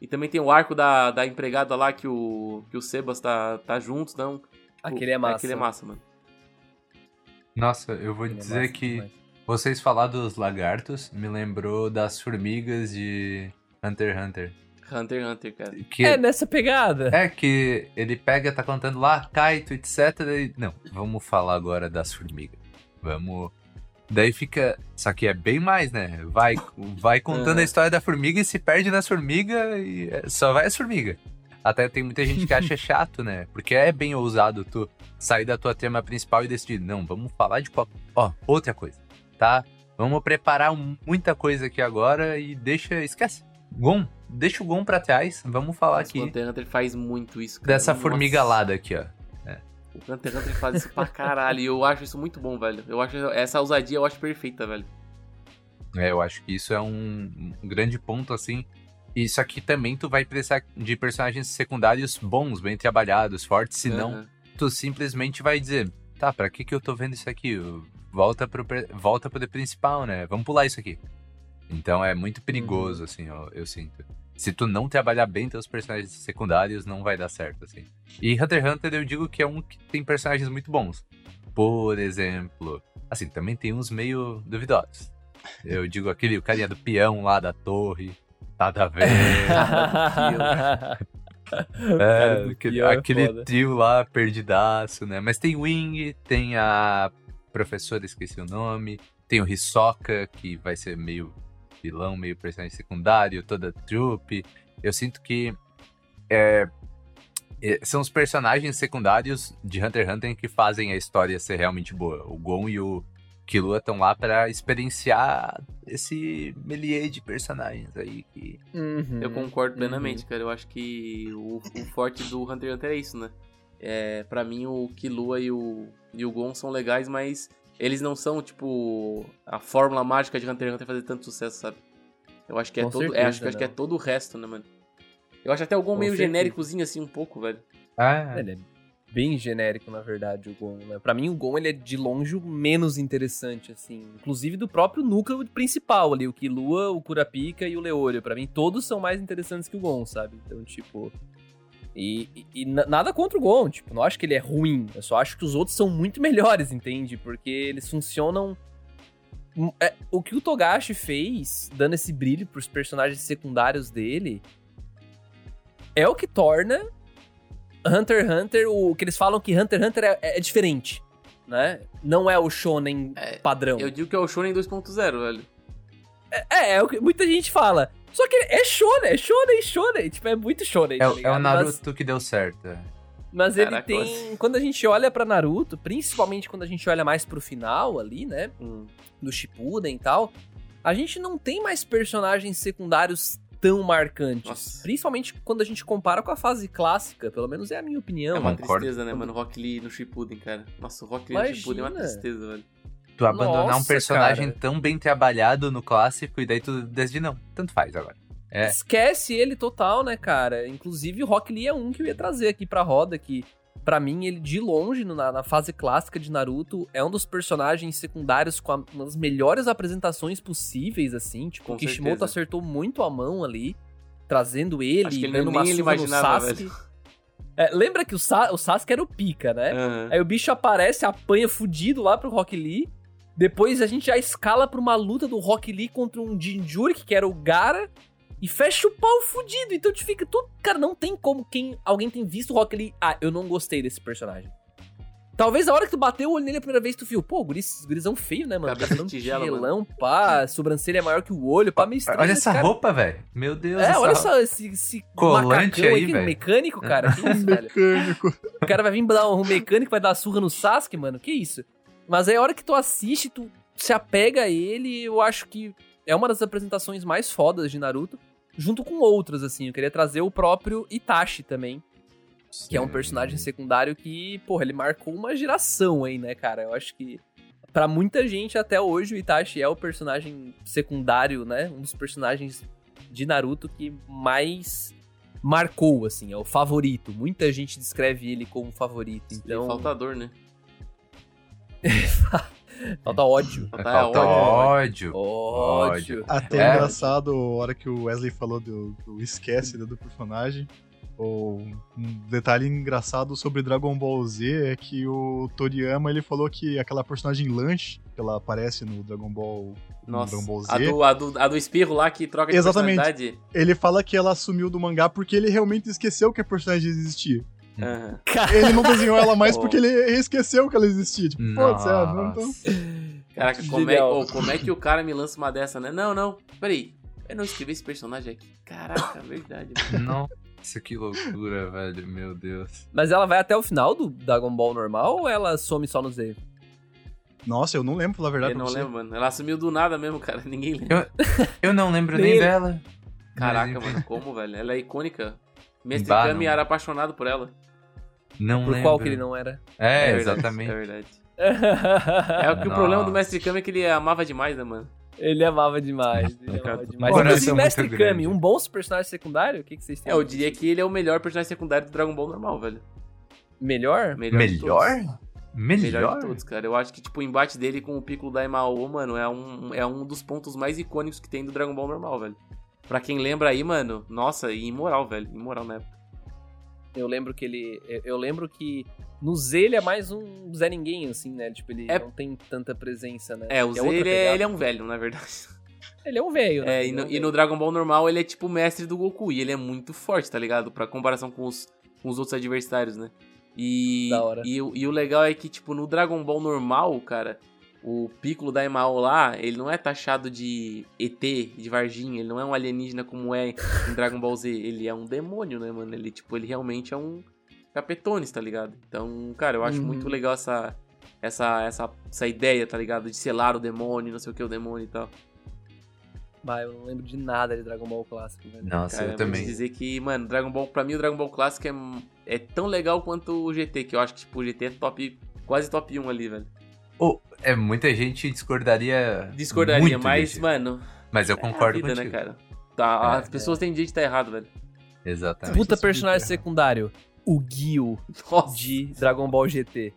E também tem o arco da, da empregada lá que o, que o Sebas tá, tá junto, então... tipo, Aquele é massa. Aquele é massa, mano. Nossa, eu vou Aquele é dizer massa que demais. vocês falar dos lagartos me lembrou das formigas de Hunter x Hunter. Hunter x Hunter, cara. Que É nessa pegada. É que ele pega, tá contando lá, Kaito, etc. E... Não, vamos falar agora das formigas. Vamos. Daí fica. Só que é bem mais, né? Vai, vai contando a história da formiga e se perde nas formigas e é- só vai as formigas. Até tem muita gente que acha chato, né? Porque é bem ousado tu sair da tua tema principal e decidir, não, vamos falar de qual. Ó, outra coisa, tá? Vamos preparar muita coisa aqui agora e deixa. Esquece. Gon, deixa o Gon pra trás. Vamos falar Mas o aqui Hunter x Hunter faz muito isso, cara. dessa formiga alada aqui, ó. O Hunter x Hunter faz isso pra caralho. E eu acho isso muito bom, velho. Eu acho essa ousadia eu acho perfeita, velho. É, eu acho que isso é um, um grande ponto, assim. Isso aqui também tu vai precisar de personagens secundários bons, bem trabalhados, fortes, senão Aham. tu simplesmente vai dizer, tá, pra que que eu tô vendo isso aqui? Volta pro, volta pro principal, né? Vamos pular isso aqui. Então é muito perigoso, assim, eu, eu sinto. Se tu não trabalhar bem teus personagens secundários, não vai dar certo, assim. E Hunter x Hunter eu digo que é um que tem personagens muito bons. Por exemplo, assim, também tem uns meio duvidosos. Eu digo aquele o carinha do peão lá da torre, nada a ver. É, do aquele, é aquele trio lá perdidaço, né? Mas tem Wing, tem a professora, esqueci o nome, tem o Hisoka, que vai ser meio vilão, meio personagem secundário, toda a trupe. Eu sinto que é, é, são os personagens secundários de Hunter x Hunter que fazem a história ser realmente boa. O Gon e o Killua estão lá pra experienciar esse milieu de personagens aí que Uhum, Eu concordo uhum. plenamente, cara. Eu acho que o, o forte do Hunter x Hunter é isso, né? É, pra mim, o Killua e o, e o Gon são legais, mas eles não são, tipo, a fórmula mágica de Hunter x Hunter fazer tanto sucesso, sabe? Eu acho que é Com todo. é, certeza, acho, que- acho que é não. todo o resto, né, mano? Eu acho até o Gon Com meio certeza. genéricozinho, assim, um pouco, velho. Ah, Ele é bem genérico, na verdade, o Gon. Né? Pra mim, o Gon ele é de longe o menos interessante, assim. Inclusive do próprio núcleo principal ali, o Killua, o Kurapika e o Leorio. Pra mim, todos são mais interessantes que o Gon, sabe? Então, tipo... E, e- e na- nada contra o Gon, tipo, não acho que ele é ruim. Eu só acho que os outros são muito melhores, entende? Porque eles funcionam... Hum, é, o que o Togashi fez, dando esse brilho pros personagens secundários dele, é o que torna Hunter x Hunter, o que eles falam que Hunter x Hunter é, é diferente, né? Não é o shonen É, padrão. Eu digo que é o Shonen 2.0, velho. É, é o que muita gente fala. Só que é shonen, é shonen, shonen. Tipo, é muito shonen, é, tá o- é o Mas- Naruto que deu certo. Mas, ele Caraca, tem... Quando a gente olha pra Naruto, principalmente quando a gente olha mais pro final ali, né? Hum. do Shippuden e tal, a gente não tem mais personagens secundários tão marcantes. Nossa. Principalmente quando a gente compara com a fase clássica, pelo menos é a minha opinião. É uma concordo. tristeza, né, mano? Rock Lee no Shippuden, cara. Nossa, o Rock Lee no Imagina. Shippuden é uma tristeza, velho. Tu abandonar um Nossa, personagem cara. tão bem trabalhado no clássico e daí tu decide, não, tanto faz agora. É. Esquece ele total, né, cara? Inclusive o Rock Lee é um que eu ia trazer aqui pra roda, que pra mim ele de longe, na, na fase clássica de Naruto, é um dos personagens secundários com a- uma das melhores apresentações possíveis, assim. Tipo, Com o Kishimoto certeza. acertou muito a mão ali, trazendo ele, Acho que ele dando nem uma surra no Sasuke. velho. É, lembra que o, Sa o Sasuke era o pica, né? Aham. Aí o bicho aparece, apanha fudido lá pro Rock Lee. Depois a gente já escala pra uma luta do Rock Lee contra um Jinjuriki, que era o Gara. E fecha o pau fudido. Então te fica tudo. Cara, não tem como quem alguém tem visto o Rock Lee. Ah, eu não gostei desse personagem. Talvez a hora que tu bateu o olho nele a primeira vez, tu viu, pô, guris, gurizão feio, né, mano? De Cabelão tigela, tigelão, pá, sobrancelha é maior que o olho, pá, meio estranho. Olha essa cara. roupa, velho. Meu Deus É, essa olha roupa. só esse, esse Colante macacão aí, que velho. mecânico, cara. Que isso, velho? Mecânico. O cara vai vir dar um mecânico, vai dar surra no Sasuke, mano. Que isso? Mas aí a hora que tu assiste, tu se apega a ele, eu acho que é uma das apresentações mais fodas de Naruto, junto com outras, assim. Eu queria trazer o próprio Itachi também, que é um Sim. personagem secundário que, porra, ele marcou uma geração aí, né, cara? Eu acho que Pra muita gente até hoje o Itachi é o personagem secundário, né? Um dos personagens de Naruto que mais marcou, assim, é o favorito. Muita gente descreve ele como favorito, então E faltador, né? falta ódio. Falta Falta ódio. ódio. Ódio. Até É. engraçado a hora que o Wesley falou do, do esquece né, do personagem. Ou um detalhe engraçado sobre Dragon Ball Z é que o Toriyama ele falou que aquela personagem Lanche, que ela aparece no Dragon Ball, no Nossa, Dragon Ball Z, a do, a, do, a do espirro lá que troca de Exatamente. personalidade. ele fala que ela sumiu do mangá porque ele realmente esqueceu que a personagem existia. Aham. Ele não desenhou ela mais Oh. porque ele esqueceu que ela existia. Tipo, pô, é, não, então... Caraca, como é, ô, como é que o cara me lança uma dessa, né? Não, não, peraí. Eu não escrevi esse personagem aqui. Caraca, verdade. mano. Nossa, que loucura, velho. Meu Deus. Mas ela vai até o final do Dragon Ball normal ou ela some só no Z? Nossa, eu não lembro, pela verdade, Eu não você. lembro, mano. Ela sumiu do nada mesmo, cara. Ninguém lembra. Eu não lembro Nem dela. Caraca, mano, como, velho? Ela é icônica. Mestre Bah, Kami não. era apaixonado por ela. Não Por lembro. qual que ele não era? É, verdade, exatamente. É verdade. É que o problema do. Mestre Kami é que ele amava demais, né, mano? Ele amava demais. Ele amava demais. Inclusive, Mestre grande. Kami, um bom personagem secundário? O que, que vocês têm? É, eu diria que ele é o melhor personagem secundário do Dragon Ball normal, velho. Melhor? Melhor? de Melhor? todos. Melhor Melhor? de todos, cara. Eu acho que, tipo, o embate dele com o Piccolo Daimao, mano, é um, é um dos pontos mais icônicos que tem do Dragon Ball normal, velho. Pra quem lembra aí, mano, nossa, e imoral, velho. Imoral na época. Eu lembro que ele. eu- lembro que no Z ele é mais um Zé Ninguém, assim, né? Tipo, ele É- não tem tanta presença, né? É, o Z, outra ele, é, ele é um velho, na verdade. Ele é um velho, né? É, e no, um e no Dragon Ball normal ele é tipo o mestre do Goku. E ele é muito forte, tá ligado? Pra comparação com os, com os outros adversários, né? E, Da hora. E, o- e o legal é que, tipo, no Dragon Ball normal, cara, o Piccolo Daimao lá, ele não é taxado de ET, de Varginha, ele não é um alienígena como é em Dragon Ball Z. Ele é um demônio, né, mano? Ele, tipo, ele realmente é um capetones, tá ligado? Então, cara, eu acho Uhum. muito legal essa, essa, essa, essa ideia, tá ligado? De selar o demônio, não sei o que, o demônio e tal. Bah, eu não lembro de nada de Dragon Ball clássico, velho. Nossa, Cara, eu te também. dizer que, mano, Dragon Ball, pra mim o Dragon Ball clássico é, é tão legal quanto o GT, que eu acho que, tipo, o GT é top, quase top 1 ali, velho. Oh, é, muita gente discordaria. Discordaria, muito mas, disso. mano, Mas eu é concordo vida, contigo. né, cara? Tá, É, as pessoas têm dia de estar errado, velho. Exatamente. Puta é personagem secundário. O Gil Nossa. de Dragon Ball GT.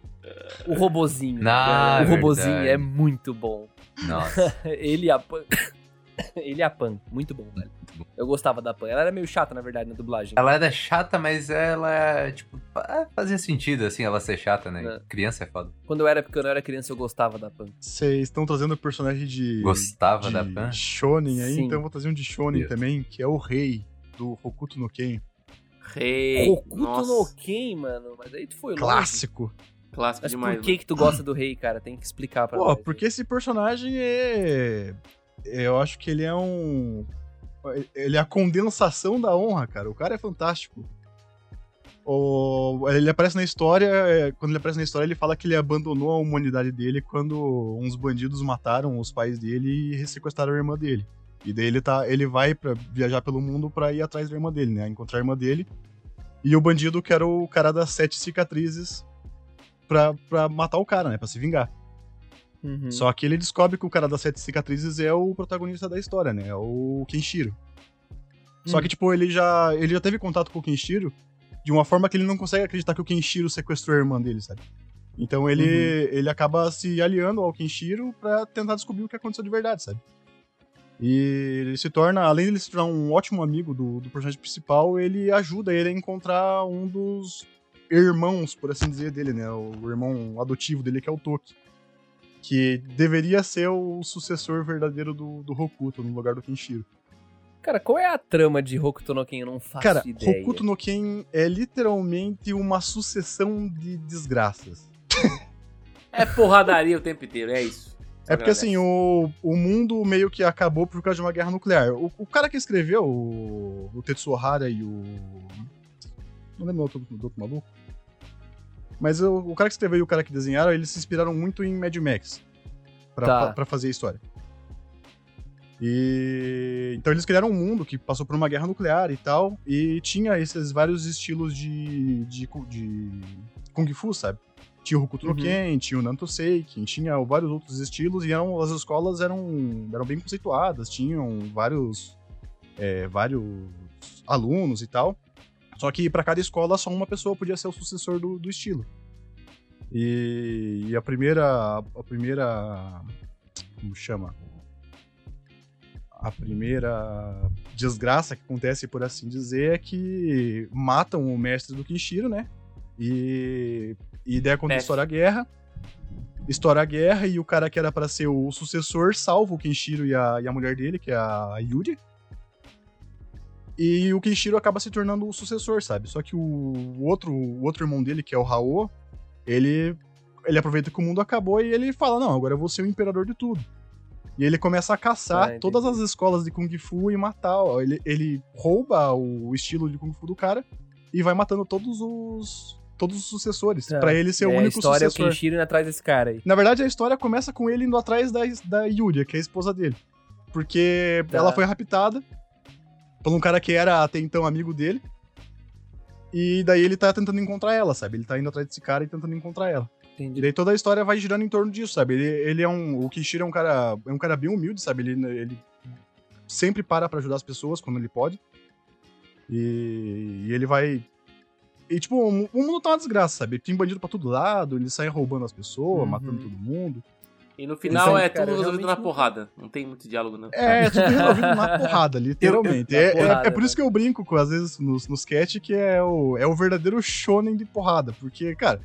O robozinho. Ah, o robozinho é muito bom. Nossa. Ele e a Pan. Ele e a Pan. Muito bom, velho. Eu gostava da Pan. Ela era meio chata, na verdade, na dublagem. Ela era chata, mas ela, tipo, fa- fazia sentido, assim, ela ser chata, né? É. Criança é foda. Quando eu era pequeno, eu era criança, eu gostava da Pan. Vocês estão trazendo personagem de. Gostava de da Pan? Shonen aí, Sim. então eu vou trazer um de Shonen Isso. também, que é o rei do Hokuto no Ken. Rei. Hokuto Nossa. no Ken, mano. Mas aí tu foi longe. Clássico. Clássico Mas demais, por que que tu gosta do rei, cara? Tem que explicar pra Pô, nós. porque esse personagem é. Eu acho que ele é um. Ele é a condensação da honra, cara. O cara é fantástico. O... Ele aparece na história. é, Quando ele aparece na história, ele fala que ele abandonou a humanidade dele quando uns bandidos mataram os pais dele e sequestraram a irmã dele. E daí ele, tá, ele vai para viajar pelo mundo pra ir atrás da irmã dele, né? Encontrar a irmã dele. E o bandido que era o cara das sete cicatrizes pra, pra matar o cara, né? Pra se vingar. Uhum. Só que ele descobre que o cara das sete cicatrizes é o protagonista da história, né? É o Kenshiro. Só Hum. que, tipo, ele já, ele já teve contato com o Kenshiro de uma forma que ele não consegue acreditar que o Kenshiro sequestrou a irmã dele, sabe? Então ele, ele acaba se aliando ao Kenshiro pra tentar descobrir o que aconteceu de verdade, sabe? E ele se torna, além de ele se tornar um ótimo amigo do, do personagem principal, ele ajuda ele a encontrar um dos irmãos, por assim dizer, dele, né? O irmão adotivo dele, que é o Toki. Que deveria ser o sucessor verdadeiro do, do Hokuto, no lugar do Kenshiro. Cara, qual é a trama de Hokuto no Ken? Eu não faço Cara, ideia. Hokuto no Ken é literalmente uma sucessão de desgraças. É porradaria o tempo inteiro, é isso. É porque assim, o, o mundo meio que acabou por causa de uma guerra nuclear. O, o cara que escreveu, o, o Tetsuo Hara e o. Não lembro o outro, do outro maluco. Mas o, o cara que escreveu e o cara que desenharam, eles se inspiraram muito em Mad Max. Pra, Tá. pra, pra fazer a história. E então eles criaram um mundo que passou por uma guerra nuclear e tal, e tinha esses vários estilos de, de, de Kung Fu, sabe? Tinha o Hokuto Uhum. Ken, tinha o Nanto Seiken, tinha vários outros estilos, e eram, as escolas eram, eram bem conceituadas, tinham vários, é, vários alunos e tal. Só que para cada escola só uma pessoa podia ser o sucessor do, do estilo. E, e a primeira. A primeira. Como chama? A primeira desgraça que acontece, por assim dizer, é que matam o mestre do Kenshiro, né? E, e daí quando F. estoura a guerra. Estoura a guerra e o cara que era pra ser o sucessor salva o Kenshiro e a, e a mulher dele, que é a Yuri. E o Kenshiro acaba se tornando o sucessor, sabe? Só que o, o outro, o outro irmão dele, que é o Hao, ele, ele aproveita que o mundo acabou e ele fala: Não, agora eu vou ser o imperador de tudo. E ele começa a caçar Ah, todas as escolas de Kung Fu e matar. ó. Ele, ele rouba o estilo de Kung Fu do cara e vai matando todos os todos os sucessores. Pra ele ser o É, a único história é o sucessor. Kenshiro indo atrás desse cara aí. Na verdade, a história começa com ele indo atrás da, da Yuria, que é a esposa dele. Porque Tá. ela foi raptada por um cara que era até então amigo dele. E daí ele tá tentando encontrar ela, sabe? Ele tá indo atrás desse cara e tentando encontrar ela. E Entendi. daí toda a história vai girando em torno disso, sabe? Ele, ele é um. O Kishiro é um cara. É um cara bem humilde, sabe? Ele, ele sempre para pra ajudar as pessoas quando ele pode. E, e ele vai E, tipo, o mundo tá uma desgraça, sabe? Tem bandido pra todo lado, eles saem roubando as pessoas, Uhum. matando todo mundo. E no final é cara, tudo resolvido na porrada. Não tem muito diálogo, não. É, tudo resolvido na porrada, literalmente. Eu- eu- é, na é- porrada, é por isso né? que eu brinco, com, às vezes, nos, nos sketch, que é o, é o verdadeiro shonen de porrada. Porque, cara,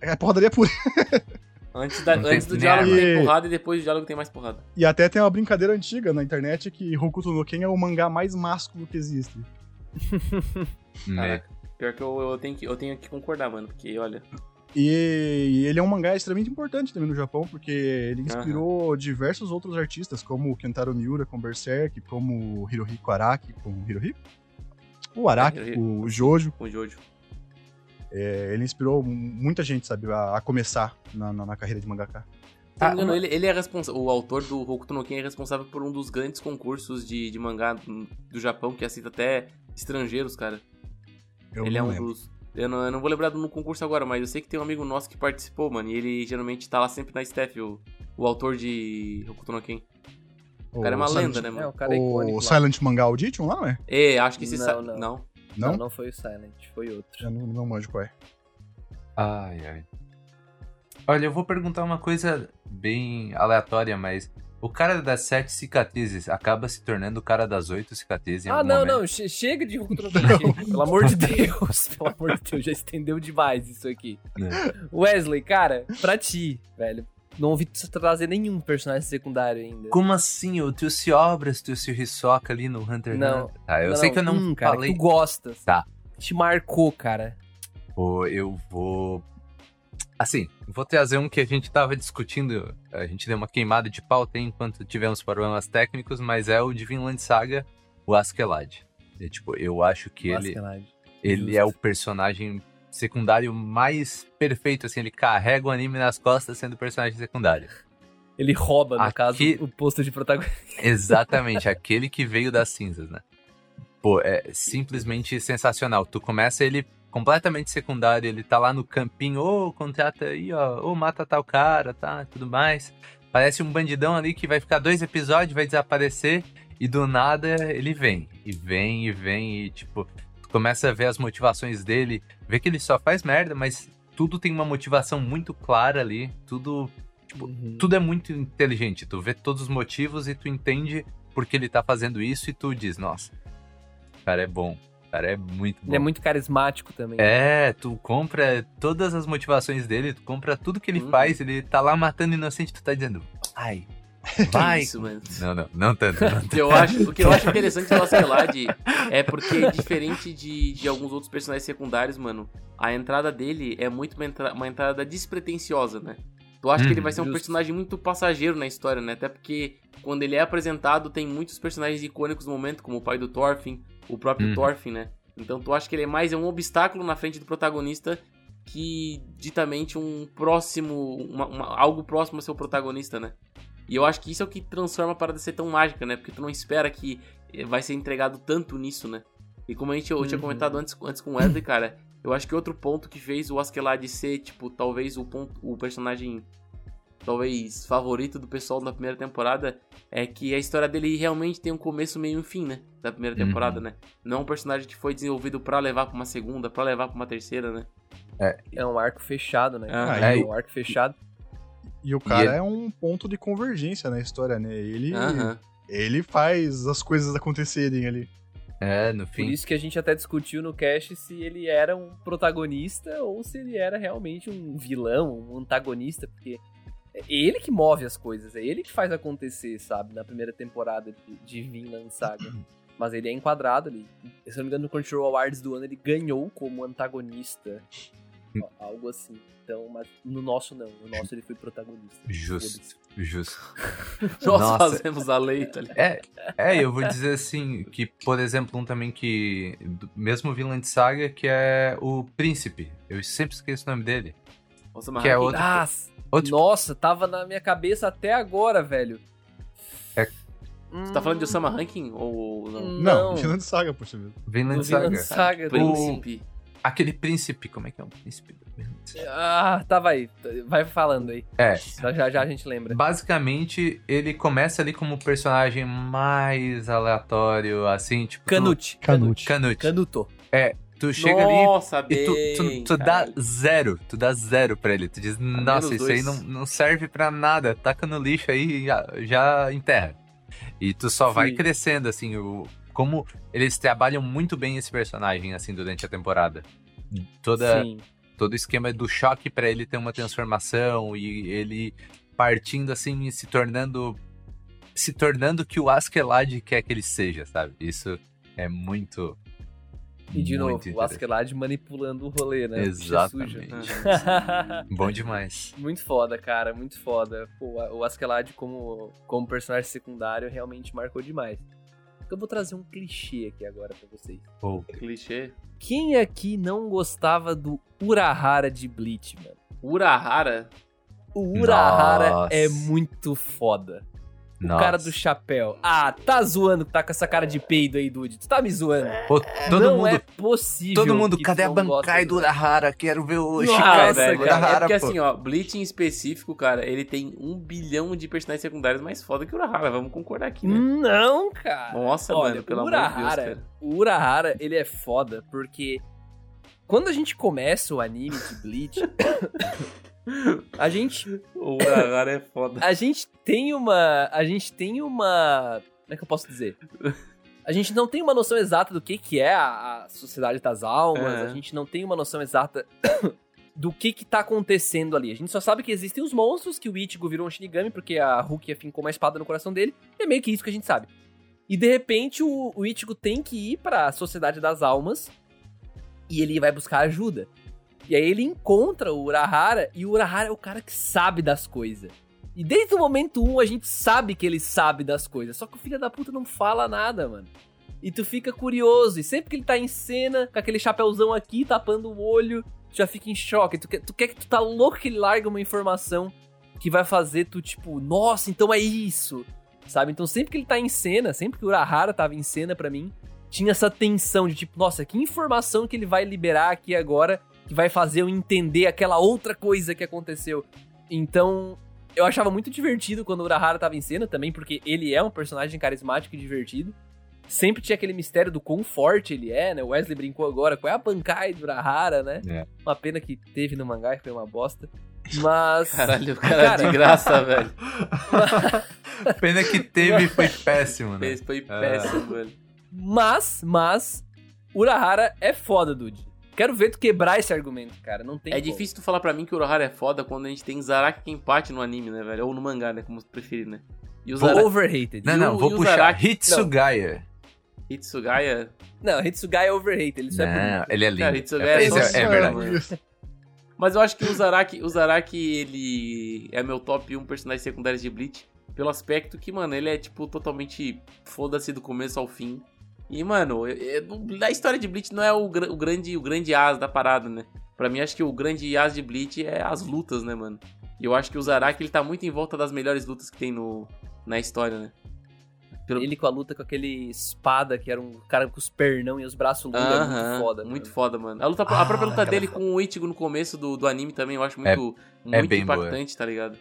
é porradaria pura. Antes, da- antes do diálogo tem porrada e depois do diálogo tem mais porrada. E até tem uma brincadeira antiga na internet que Hokuto no Ken é o mangá mais másculo que existe. Né? Caraca. Pior que eu, eu, tenho que eu tenho que concordar, mano. Porque, olha. E, e ele é um mangá extremamente importante também no Japão, porque ele inspirou diversos outros artistas, como o Kentaro Miura com Berserk, como o Hirohiko Araki com Hirohiko? O Araki, Hirohiko. o Jojo. Com o Jojo. É, ele inspirou muita gente, sabe, a, a começar na, na, na carreira de mangaka. Se não Ah, ele, ele é responsável. O autor do Hokuto no Ken é responsável por um dos grandes concursos de, de mangá do Japão, que aceita até estrangeiros, cara. Eu ele é um lembro. dos. Eu não, eu não vou lembrar do concurso agora, mas eu sei que tem um amigo nosso que participou, mano. E ele geralmente tá lá sempre na staff, o, o autor de Hokuto no Ken. O cara é uma Silent- lenda, né, É, mano? o cara é icônico. O lá. Silent Manga Audition lá, não é? É, acho que esse. Não, não. não. Não? Não, não foi o Silent, foi outro. Eu não, não manjo qual é. Ai, ai. Olha, eu vou perguntar uma coisa bem aleatória, mas o cara das sete cicatrizes acaba se tornando o cara das oito cicatrizes em Ah, algum não, momento? não, che- chega de pelo amor de Deus, pelo amor de Deus, já estendeu demais isso aqui. Não. Wesley, cara, pra ti, velho, não ouvi tu trazer nenhum personagem secundário ainda. Como assim? O teu se obras, teu se Hisoka ali no Hunter x Não. Hunter? Tá, eu sei que eu não um, cara, falei. que tu gosta. Tá. Te marcou, cara. Pô, eu vou. Assim, vou trazer um que a gente tava discutindo. A gente deu uma queimada de pauta enquanto tivemos problemas técnicos, mas é o de Vinland Saga, o Askeladd. E, tipo, eu acho que ele, Masquerade. ele justo. é o personagem secundário mais perfeito, assim, ele carrega o anime nas costas sendo personagem secundário. Ele rouba, no caso, o posto de protagonista. Exatamente, aquele que veio das cinzas, né? Pô, é simplesmente sensacional. Tu começa ele completamente secundário, ele tá lá no campinho, ô, contrata aí, ó, ô, mata tal cara, tá, tudo mais. Parece um bandidão ali que vai ficar dois episódios, vai desaparecer, e do nada ele vem, e vem, e vem, e tipo, começa a ver as motivações dele, vê que ele só faz merda, mas tudo tem uma motivação muito clara ali, tudo Uhum. tudo é muito inteligente. Tu vê todos os motivos e tu entende por que ele tá fazendo isso e tu diz, nossa, o cara é bom. Cara é muito bom. Ele é muito carismático também. É, tu compra todas as motivações dele, tu compra tudo que ele Uhum. faz, ele tá lá matando inocente, tu tá dizendo, vai, vai. Isso, mano. Não, não, não tanto, não O tanto. que eu acho, o que eu acho interessante do Askeladd é porque, diferente de, de alguns outros personagens secundários, mano, a entrada dele é muito uma, entra- uma entrada despretensiosa, né? Tu acha que ele Uhum, vai ser um justo. personagem muito passageiro na história, né? Até porque quando ele é apresentado, tem muitos personagens icônicos no momento, como o pai do Thorfinn, o próprio Uhum. Thorfinn, né? Então tu acha que ele é mais um obstáculo na frente do protagonista que ditamente um próximo, uma- uma- algo próximo ao seu protagonista, né? E eu acho que isso é o que transforma a parada ser tão mágica, né? Porque tu não espera que eh, vai ser entregado tanto nisso, né? E como a gente, eu tinha Uhum. comentado antes, antes com o Wesley, cara, eu acho que outro ponto que fez o Askeladd ser, tipo, talvez o ponto, o personagem talvez favorito do pessoal na primeira temporada é que a história dele realmente tem um começo, meio e um fim, né? Da primeira Uhum. temporada, né? Não é um personagem que foi desenvolvido pra levar pra uma segunda, pra levar pra uma terceira, né? É um arco fechado, né? Ah, é e- um arco fechado. E o cara ele- é um ponto de convergência na história, né? Ele, Aham. ele faz as coisas acontecerem ali. É, no Por fim. isso que a gente até discutiu no cast se ele era um protagonista ou se ele era realmente um vilão, um antagonista, porque é ele que move as coisas, é ele que faz acontecer, sabe, na primeira temporada de, de Vinland Saga. Mas ele é enquadrado ali. Se não me engano, no Control Awards do ano ele ganhou como antagonista. Algo assim. Então, mas no nosso não. No nosso ele foi protagonista. Justo, justo. Nós Nossa. fazemos a lei, tá ligado? É, é, eu vou dizer assim, que, por exemplo, um também que. Mesmo Vinland Saga, que é o Príncipe. Eu sempre esqueço o nome dele. Nossa, Que é mas- outro- Ah, Outro- nossa, tava na minha cabeça até agora, velho. É- Você tá falando de Osama Ranking ou não? Não, Não. Vinland Saga, poxa vida. Vinland Do Vinland Saga. Saga. Príncipe. Aquele príncipe, como é que é o príncipe do Vinland Saga? Ah, tá, vai. Vai falando aí. É, Já já, a gente lembra. basicamente, ele começa ali como o personagem mais aleatório, assim, tipo. tu- Canute. Canute. Canute. Canuto. Tu chega ali Nossa, e tu, bem, tu, tu dá zero, tu dá zero pra ele. Tu diz, nossa, isso aí dois. não, não serve pra nada, taca no lixo aí e já, já enterra. E tu só vai Sim. crescendo, assim, o, como eles trabalham muito bem esse personagem, assim, durante a temporada. Toda, Sim. todo o esquema do choque pra ele ter uma transformação e ele partindo assim e se tornando se tornando o que o Askeladd quer que ele seja, sabe? Isso é muito E de muito novo, o. Askeladd manipulando o rolê, né? Exatamente. Bom demais. muito foda, cara, muito foda. Pô, o Askeladd como, como personagem secundário realmente marcou demais. Eu vou trazer um clichê aqui agora pra vocês. Pô, Clichê. Quem aqui não gostava do Urahara de Bleach, mano? Urahara. O Urahara Nossa. é muito foda. O nossa. cara do chapéu. Ah, tá zoando que tá com essa cara de peido aí, dude. Tu tá me zoando. Pô, todo não mundo, é possível. todo mundo, cadê a Bankai do. Urahara? Quero ver o Ah, velho, do Urahara, é porque pô. assim, ó, Bleach em específico, cara, ele tem um bilhão de personagens secundários mais foda que o Urahara. Vamos concordar aqui, né? Não, cara. Nossa, Olha, mano, pelo o amor de Deus, Urahara, cara. o Urahara, ele é foda porque quando a gente começa o anime de Bleach, a gente O Urahara é foda. a gente tem uma a gente tem uma como é que eu posso dizer? A gente não tem uma noção exata do que que é a, a Sociedade das Almas, É. a gente não tem uma noção exata do que que tá acontecendo ali. A gente só sabe que existem os monstros, que o Ichigo virou um Shinigami porque a Rukia fincou uma espada no coração dele, e é meio que isso que a gente sabe. E de repente o, o Ichigo tem que ir pra Sociedade das Almas e ele vai buscar ajuda. E aí ele encontra o Urahara e o Urahara é o cara que sabe das coisas. E desde o momento 1 a gente sabe que ele sabe das coisas, só que o filho da puta não fala nada, mano. E tu fica curioso, e sempre que ele tá em cena, com aquele chapéuzão aqui, tapando o olho, tu já fica em choque. Tu quer, tu quer que tu tá louco que ele larga uma informação que vai fazer tu, tipo, nossa, então é isso. Sabe? Então sempre que ele tá em cena, sempre que o Urahara tava em cena pra mim, tinha essa tensão de tipo, nossa, que informação que ele vai liberar aqui agora que vai fazer eu entender aquela outra coisa que aconteceu. Então, eu achava muito divertido quando o Urahara tava em cena também, porque ele é um personagem carismático e divertido. Sempre tinha aquele mistério do quão forte ele é, né? O Wesley brincou agora, qual é a Bankai do Urahara, né? É. Uma pena que teve no mangá, que foi uma bosta. Mas. Caralho, o cara, Cara. de graça, velho. Pena que teve e foi péssimo, né? Foi É. péssimo, velho. Mas, mas, Urahara é foda, dude. Quero ver tu quebrar esse argumento, cara. Não tem É como. difícil tu falar pra mim que o Urahara é foda quando a gente tem Zaraki Kenpachi no anime, né, velho? Ou no mangá, né? Como tu preferir, né? E o Zaraki Overrated. Não, E não, o- vou e puxar Zaraki? Hitsugaya. Hitsugaya. Não, Hitsugai é overrated. Ele só é Não, bonito. ele é lindo. Cara, Hitsugaya é, é é- é verdade. Mas eu acho que o Zaraki, o Zaraki, ele é meu top 1 personagem secundário de Bleach. Pelo aspecto que, mano, ele é, tipo, totalmente foda-se do começo ao fim. E, mano, é- é- a história de Bleach não é o, o grande o grande as da parada, né? Pra mim, acho que o grande as de Bleach é as lutas, né, mano? E eu acho que o Zaraki, ele tá muito em volta das melhores lutas que tem no, na história, né? Pelo- Ele com a luta com aquele espada, que era um cara com os pernão e os braços longos, é muito foda. Muito mano. foda, mano. A, luta, a Ah, própria luta aquela dele foda. com o Ichigo no começo do, do anime também, eu acho muito, é muito bem boa. impactante, tá ligado?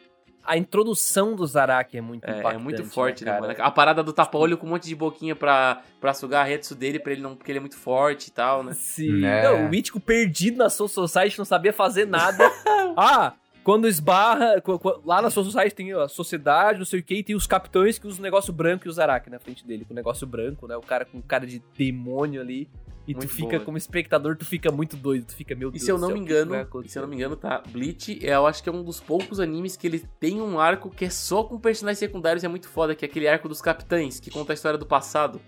A introdução do Zaraki é muito É, impactante. é muito forte, né, cara? mano? A parada do tapa-olho com um monte de boquinha pra, pra sugar a Retsu dele, pra ele não, porque ele é muito forte e tal, né? Sim. Né? Não, o Ichigo perdido na Soul Society, não sabia fazer nada. ah, quando esbarra... Lá na Soul Society tem a sociedade, não sei o que, e tem os capitães que usam o negócio branco e o Zaraki na frente dele, com o negócio branco, né? O cara com cara de demônio ali. E tu Muito fica, boa. como espectador, tu fica muito doido. Tu fica, meu E Deus se eu não céu, me o engano, se eu não me engano, tá? Bleach, é, eu acho que é um dos poucos animes que ele tem um arco que é só com personagens secundários, é muito foda, que é aquele arco dos capitães, que conta a história do passado.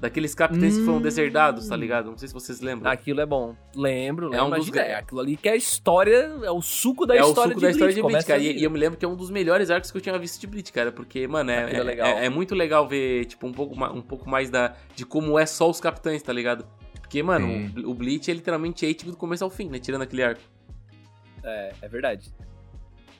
Daqueles capitães que foram Hum. deserdados, tá ligado? Não sei se vocês lembram. Aquilo é bom. Lembro, lembro. É um dos Imagina, é aquilo ali que é a história, é o suco da é o história suco de da história Bleach. de Bleach, cara. E, e eu me lembro que é um dos melhores arcos que eu tinha visto de Bleach, cara. Porque, mano, é, é é, legal. é- é muito legal ver, tipo, um pouco, um pouco mais da, de como é só os capitães, tá ligado? Porque, mano, Sim. o, Bleach é literalmente Ichigo do começo ao fim, né? Tirando aquele arco. É, é verdade.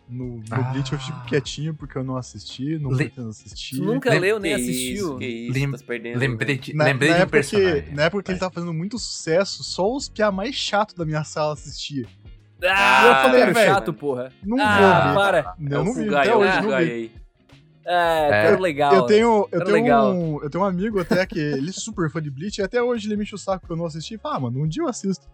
No, no Ah. Bleach eu fico quietinho porque eu não assisti, não Le- pretendo assistir. Tu nunca Lem- leu nem Que assistiu. Isso, que isso, Lem- tá perdendo. Lembrei, né? de, Na, lembrei na de um época personagem. que, na época que ele tava fazendo muito sucesso, só os piá mais chato da minha sala assistia. Ah, eu falei, velho, chato, porra. Não ah, vou ver. para. É Eu o não vi, até é o hoje não vi. É, É. cara legal. eu tenho, eu tenho, legal. um, eu tenho um amigo até que ele é super fã de Bleach e até hoje ele me enche o saco que eu não assisti. Fala, ah, mano, um dia eu assisto.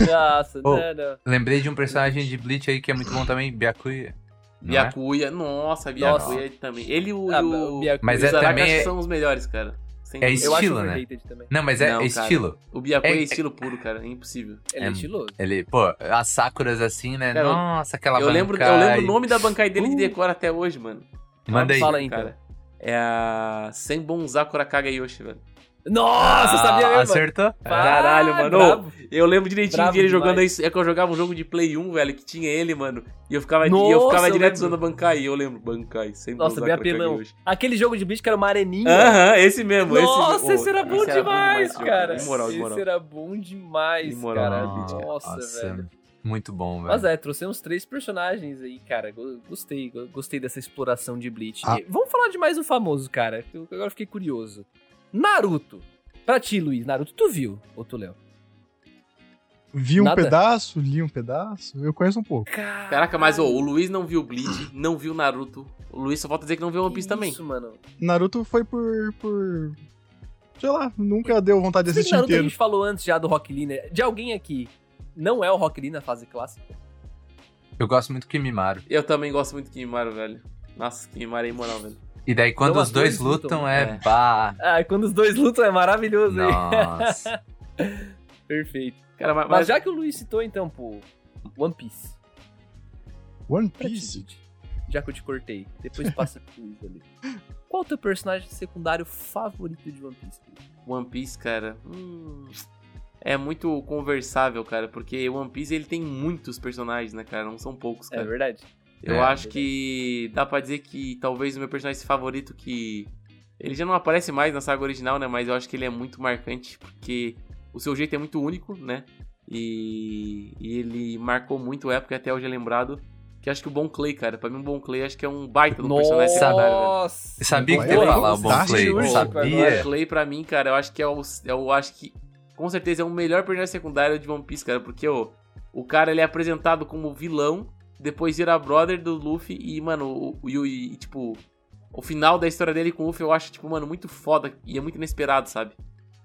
Nossa, Oh. não, não. Lembrei de um personagem de Bleach aí que é muito bom também, Byakuya. Não é? Byakuya, nossa, Byakuya também. Ele e o, Ah, o Byakuya. Mas é também é- são os melhores, cara. Sem É dúvida. Eu acho estilo, né? Não, mas é, Não, é cara. estilo. O Byakuya é, É- estilo puro, cara. É impossível. Ele é, É, estiloso. Ele, pô, as Sakuras assim, né? Cara, Nossa, aquela Eu lembro, eu lembro o nome da Bankai dele de Uh. decor até hoje, mano. Manda aí. Fala aí, então. cara. É a Senbon Zakura Kagayoshi, velho. Nossa, eu sabia Ah, mesmo. Acertou? Caralho, Ah, mano. brabo. Eu lembro direitinho Bravo de ele jogando demais. isso. É que eu jogava um jogo de Play 1, velho, que tinha ele, mano. E eu ficava, e eu Nossa, ficava eu direto lembro. usando a Bankai. Eu lembro, Bankai, Senbon Nossa, bem apelão. Aquele jogo de bicho que era uma areninha. Aham, esse mesmo. Nossa, esse, esse, era bom demais, tio. cara. De moral, de moral. Esse era bom demais, De moral, cara. bicho? Nossa, velho. Muito bom, velho. Mas é, trouxemos três personagens aí, cara. Go- Gostei, go- gostei dessa exploração de Bleach. Ah. E Vamos falar de mais um famoso, cara. que eu agora fiquei curioso. Naruto. Pra ti, Luiz, Naruto, tu viu? Ou tu leu? Vi um Nada? pedaço, li um pedaço, eu conheço um pouco. Caraca, mas o Luiz não viu Bleach, não viu Naruto. O Luiz só falta dizer que não viu One Piece também. Isso, mano. Naruto foi por. por. Sei lá, nunca deu vontade de Esse assistir Naruto a inteiro. gente falou antes já do Rock Lee, né? De alguém aqui. Não é o Rock Lee na fase clássica? Eu gosto muito do Kimimaro. Eu também gosto muito de Kimimaro, velho. Nossa, Kimimaro é imoral, velho. E daí, quando Não, os dois duas lutam. lutam, é, É. pá. Ah, quando os dois lutam é maravilhoso, hein? Nossa. Perfeito. Cara, mas, Mas já que o Luiz citou, então, pô, One Piece. One Piece. Já que eu te cortei. Depois passa pro Luiz ali. Qual o teu personagem secundário favorito de One Piece? One Piece, cara, hum, é muito conversável, cara, porque One Piece ele tem muitos personagens, né, cara? Não são poucos, É cara. verdade. Eu É, acho que dá pra dizer que talvez o meu personagem favorito que ele já não aparece mais na saga original, né, mas eu acho que ele é muito marcante porque o seu jeito é muito único, né? E, e ele marcou muito a época e até hoje é lembrado. Que acho que o Bon Clay, cara, pra mim o Bon Clay acho que é um baita do personagem secundário. Nossa! Eu sabia que ia é falar o Play. Eu pô. O sabia. Clay, pra mim, cara, eu acho que é o. Eu acho que. Com certeza é o melhor personagem secundário de One Piece, cara. Porque, ó, o cara ele é apresentado como vilão, depois vira brother do Luffy e, mano, o, o, e, tipo. O final da história dele com o Luffy eu acho, tipo, mano, muito foda e é muito inesperado, sabe?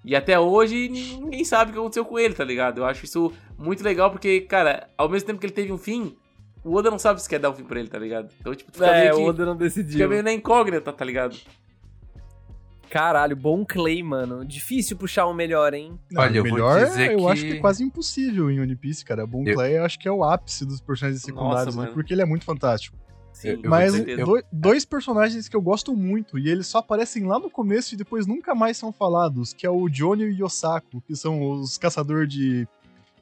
E até hoje ninguém sabe o que aconteceu com ele, tá ligado? Eu acho isso muito legal porque, cara, ao mesmo tempo que ele teve um fim, o Oda não sabe se quer dar um fim pra ele, tá ligado? Então, tipo, tu fica É, meio que. o Oda não Fica decidiu. meio na incógnita, tá ligado? Caralho, bom Clay, mano. Difícil puxar um melhor, hein? Não, Olha, eu vou melhor, dizer eu que- acho que é quase impossível em One Piece, cara. Bon Eu- Clay eu acho que é o ápice dos personagens secundários, né? mano. porque ele é muito fantástico. Sim, Eu- eu vou Mas eu- do- dois personagens que eu gosto muito, e eles só aparecem lá no começo e depois nunca mais são falados, que é o Johnny e o Yosako, que são os caçadores de,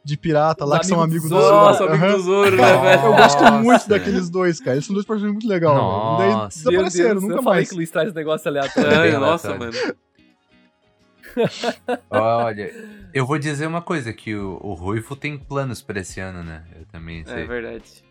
de pirata Os lá, que são amigos do Zoro. Nossa, amigo do Zoro, né, velho? Eu gosto muito daqueles dois, cara. Eles são dois personagens muito legais, velho. Daí desapareceram, Deus, nunca eu falei mais. que o Luiz traz negócio aleatório. Nossa, mano. Olha, eu vou dizer uma coisa, que o, o Ruivo tem planos pra esse ano, né? Eu também É sei. verdade.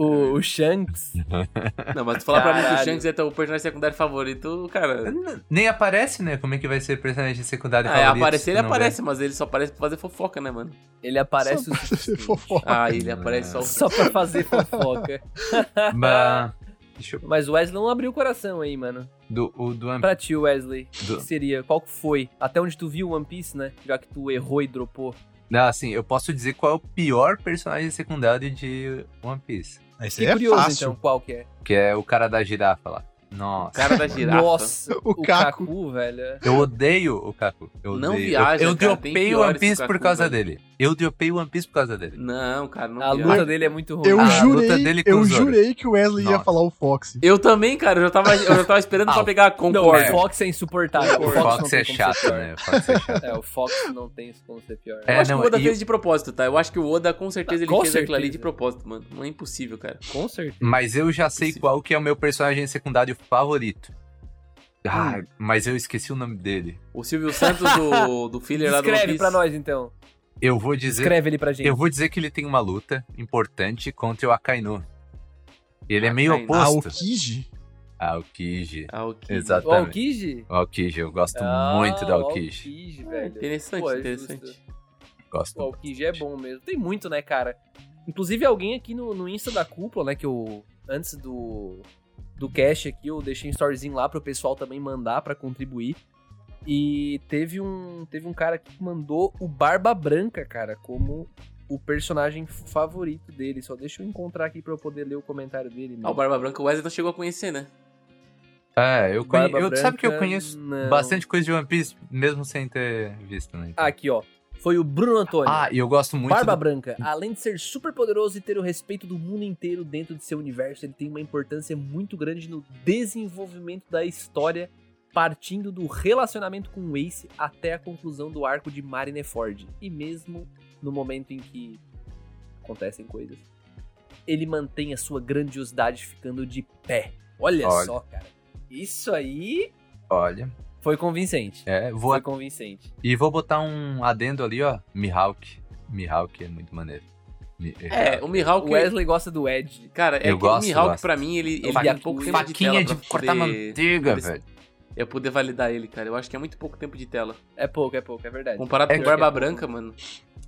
O, o Shanks. Não, mas tu falar pra mim que o. Shanks é teu personagem secundário favorito, cara. Nem aparece, né? Como é que vai ser personagem secundário Ah, é, favorito? aparecer se ele aparece, mas ele só aparece pra fazer fofoca, né, mano? Ele aparece Só o pra suficiente. fofoca. Ah, ele aparece só. Só pra fazer fofoca. vê? Mas... Deixa eu... Mas o Wesley não abriu o coração aí, mano. Do, o do One Pra ti, Wesley, o Do- que seria? Qual que foi? Até onde tu viu One Piece, né? Já que tu errou e dropou. Não, assim, eu posso dizer qual é o pior personagem secundário de One Piece. Esse aí é curioso, fácil. então, qual que é? Que é o cara da girafa lá. O Nossa. cara da girafa. Nossa, O o, Caco. Cacu, velho. Eu odeio o Kaku. Eu Não odeio. viaja, Eu, eu cara, dropei o One o Piece por causa velho. dele. Eu dropei o One Piece por causa dele. Não, cara, não A viaja. luta dele é muito ruim. Eu Ah, a jurei, luta dele com eu o jurei que o Wesley ia Nossa. falar o Fox. Eu também, cara, eu já tava, eu já tava esperando Ah, pra pegar a Não, o. Fox é insuportável. O não Fox tem é chato, né? O Fox é chato. É, o Fox não tem isso como ser pior. É, eu acho não, que o Oda fez o- de propósito, tá? Eu acho que o Oda, com certeza, ele fez aquilo ali de propósito, mano. Não é impossível, cara. Com certeza. Mas eu já sei qual que é o meu personagem secundário favorito. Hum. Ah, mas eu esqueci o nome dele. O Silvio Santos do, do filler lá do Escreve pra nós, então. Eu vou dizer. Escreve ele pra gente. Eu vou dizer que ele tem uma luta importante contra o Akainu. Ele é meio Akainu. Ah, o oposto. Kiji? Ah, o Kiji. Ah, o que... Exato. O Aokiji? O Aokiji, eu gosto Ah, muito do o Aokiji. Aokiji, velho. Interessante, Pô, é interessante. justo. Gosto. O Aokiji é bom mesmo. Tem muito, né, cara? Inclusive, alguém aqui no, no Insta da cúpula, né, que eu... Antes do... do cast aqui, eu deixei um storyzinho lá pro pessoal também mandar pra contribuir. E teve um, teve um cara que mandou o Barba Branca, cara, como o personagem favorito dele. Só deixa eu encontrar aqui pra eu poder ler o comentário dele. Ah, o Barba Branca o Wesley não chegou a conhecer, né? É, eu conheço. Sabe que eu conheço não. bastante coisa de One Piece, mesmo sem ter visto, né? Ah, aqui, ó. Foi o Bruno Antônio. Ah, e eu gosto muito Barba do... Branca, além de ser super poderoso e ter o respeito do mundo inteiro dentro de seu universo, ele tem uma importância muito grande no desenvolvimento da história, partindo do relacionamento com o Ace até a conclusão do arco de Marineford. E mesmo no momento em que acontecem coisas, ele mantém a sua grandiosidade ficando de pé. Olha, Olha. só, cara. Isso aí Olha, foi convincente. é, vou... Foi convincente. E vou botar um adendo ali, ó, Mihawk. Mihawk é muito maneiro. Mi- É, o Mihawk. O Wesley gosta do Ed. Cara, é Eu que gosto, o Mihawk gosto. pra mim, ele, ele Faquinha- tem pouco tempo de Faquinha tela de pra cortar poder- manteiga, poder- velho. Eu poder validar ele, cara. Eu acho que é muito pouco tempo de tela. É pouco, é pouco, é verdade. Comparado É com Barba Branca, mano.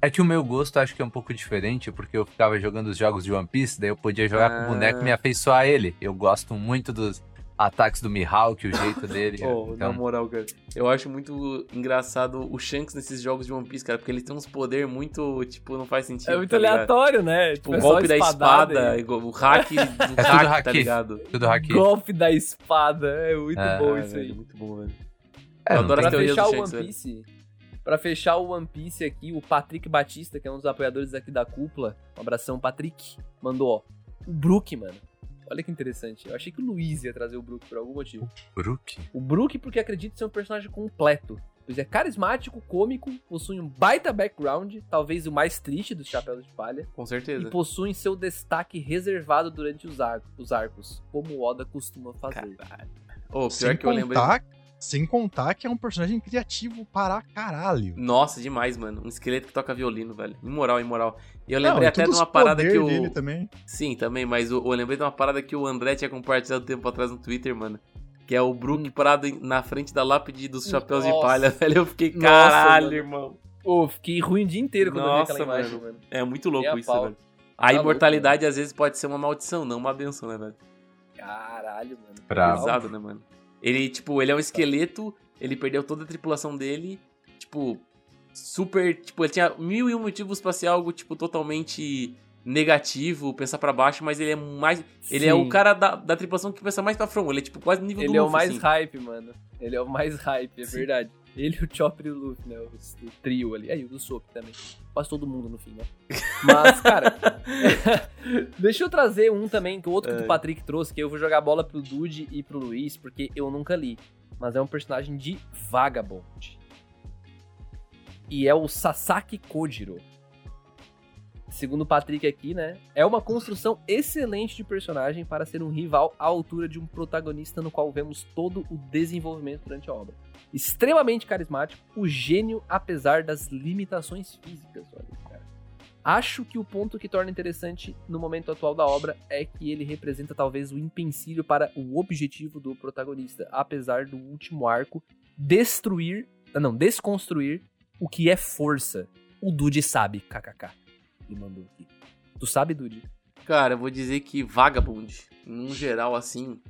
É que o meu gosto acho que é um pouco diferente, porque eu ficava jogando os jogos de One Piece, daí eu podia jogar com Ah. o boneco e me afeiçoar a ele. Eu gosto muito dos ataques do Mihawk, o jeito dele. Oh, Na então, moral, cara. Eu acho muito engraçado o Shanks nesses jogos de One Piece, cara. Porque ele tem uns poder muito, tipo, não faz sentido. É muito tá aleatório, né? Tipo, é o só golpe da espada, e- o hack do tudo hack, tá haki. ligado? tudo haki. Golpe da espada. É muito É, bom Ah, isso velho, aí. Muito bom, velho. É, eu adoro Pra fechar do o Shanks, One velho. Piece, pra fechar o One Piece aqui, o Patrick Batista, que é um dos apoiadores aqui da cúpula, um abração, Patrick, mandou, ó, o Brook, mano. Olha que interessante. Eu achei que o Luiz ia trazer o Brook por algum motivo. Brook? O Brook, porque acredito ser um personagem completo. Pois é carismático, cômico, possui um baita background, talvez o mais triste dos Chapéus de Palha, Com e certeza. possuem seu destaque reservado durante os, ar- os arcos, como o Oda costuma fazer. Ô, pior Sem que eu lembrei. Sem contar que é um personagem criativo para caralho. Nossa, demais, mano. Um esqueleto que toca violino, velho. Imoral, imoral. E eu Não, lembrei e até de uma parada que o. dele também. Sim, também, mas o- eu lembrei de uma parada que o André tinha compartilhado tempo atrás no Twitter, mano. Que é o Brook Hum. parado na frente da lápide dos chapéus de Nossa. palha, velho. Eu fiquei, Nossa, caralho, mano. irmão. Pô, fiquei ruim o dia inteiro quando Nossa, eu vi aquela imagem, mano. mano. É muito louco isso, pau. velho. A Tá imortalidade às vezes pode ser uma maldição, não uma benção, né, velho? Caralho, mano. Bravo. Pesado, né, mano? Ele, tipo, ele é um esqueleto, ele perdeu toda a tripulação dele, tipo, super, tipo, ele tinha mil e um motivos pra ser algo, tipo, totalmente negativo, pensar pra baixo, mas ele é mais, ele é Sim. o cara da, da tripulação que pensa mais pra front, ele é, tipo, quase nível do Ele é o Luffy, mais assim. hype, mano. Ele é o mais hype, é Sim. verdade. Ele, o Chopper e o Luffy, né? O, o trio ali. Aí, o do Soap também. Quase todo mundo no fim, né? Mas, cara. deixa eu trazer um também, que o outro que É. o Patrick trouxe, que eu vou jogar a bola pro Dude e pro Luiz, porque eu nunca li. Mas é um personagem de Vagabond. E é o Sasaki Kojiro. Segundo o Patrick aqui, né? É uma construção excelente de personagem para ser um rival à altura de um protagonista no qual vemos todo o desenvolvimento durante a obra. Extremamente carismático, o gênio apesar das limitações físicas, olha. Acho que o ponto que torna interessante no momento atual da obra é que ele representa talvez o empecilho para o objetivo do protagonista, apesar do último arco destruir, não, desconstruir o que é força. O Dude sabe, kkk. Ele mandou aqui. Tu sabe, Dude? Cara, eu vou dizer que Vagabond, num geral, assim,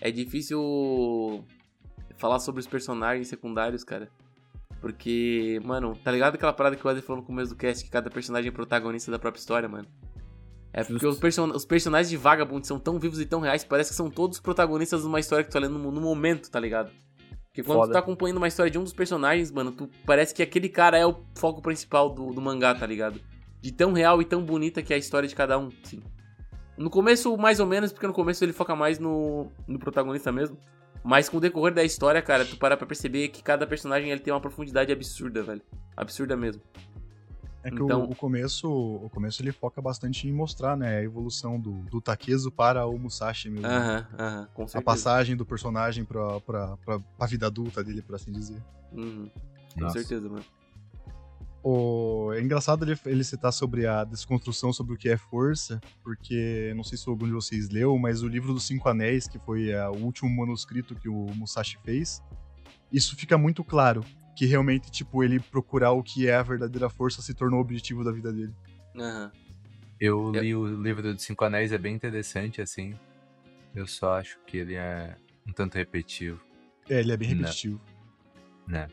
é difícil falar sobre os personagens secundários, cara. Porque, mano, tá ligado aquela parada que o Wesley falou no começo do cast, que cada personagem é protagonista da própria história, mano? É porque Justo. os, person os personagens de Vagabond são tão vivos e tão reais, parece que são todos protagonistas de uma história que tu tá lendo no, no momento, tá ligado? Porque quando Foda. tu tá acompanhando uma história de um dos personagens, mano, tu parece que aquele cara é o foco principal do, do mangá, tá ligado? De tão real e tão bonita que é a história de cada um, sim. No começo, mais ou menos, porque no começo ele foca mais no, no protagonista mesmo. Mas com o decorrer da história, cara, tu para pra perceber que cada personagem ele tem uma profundidade absurda, velho. Absurda mesmo. É que Então- o, o começo, o começo ele foca bastante em mostrar, né, a evolução do, do Takezo para o Musashi mesmo. Aham, aham, com a certeza. passagem do personagem pra, pra, pra, pra vida adulta dele, por assim dizer. Uhum, com certeza, mano. O... É engraçado ele, ele citar sobre a desconstrução sobre o que é força, porque não sei se algum de vocês leu, mas o livro dos Cinco Anéis, que foi ah, o último manuscrito que o Musashi fez, isso fica muito claro. Que realmente, tipo, ele procurar o que é a verdadeira força se tornou o objetivo da vida dele. Aham. Eu li o livro dos Cinco Anéis, é bem interessante, assim. Eu só acho que ele é um tanto repetitivo, É, ele é bem repetitivo. né?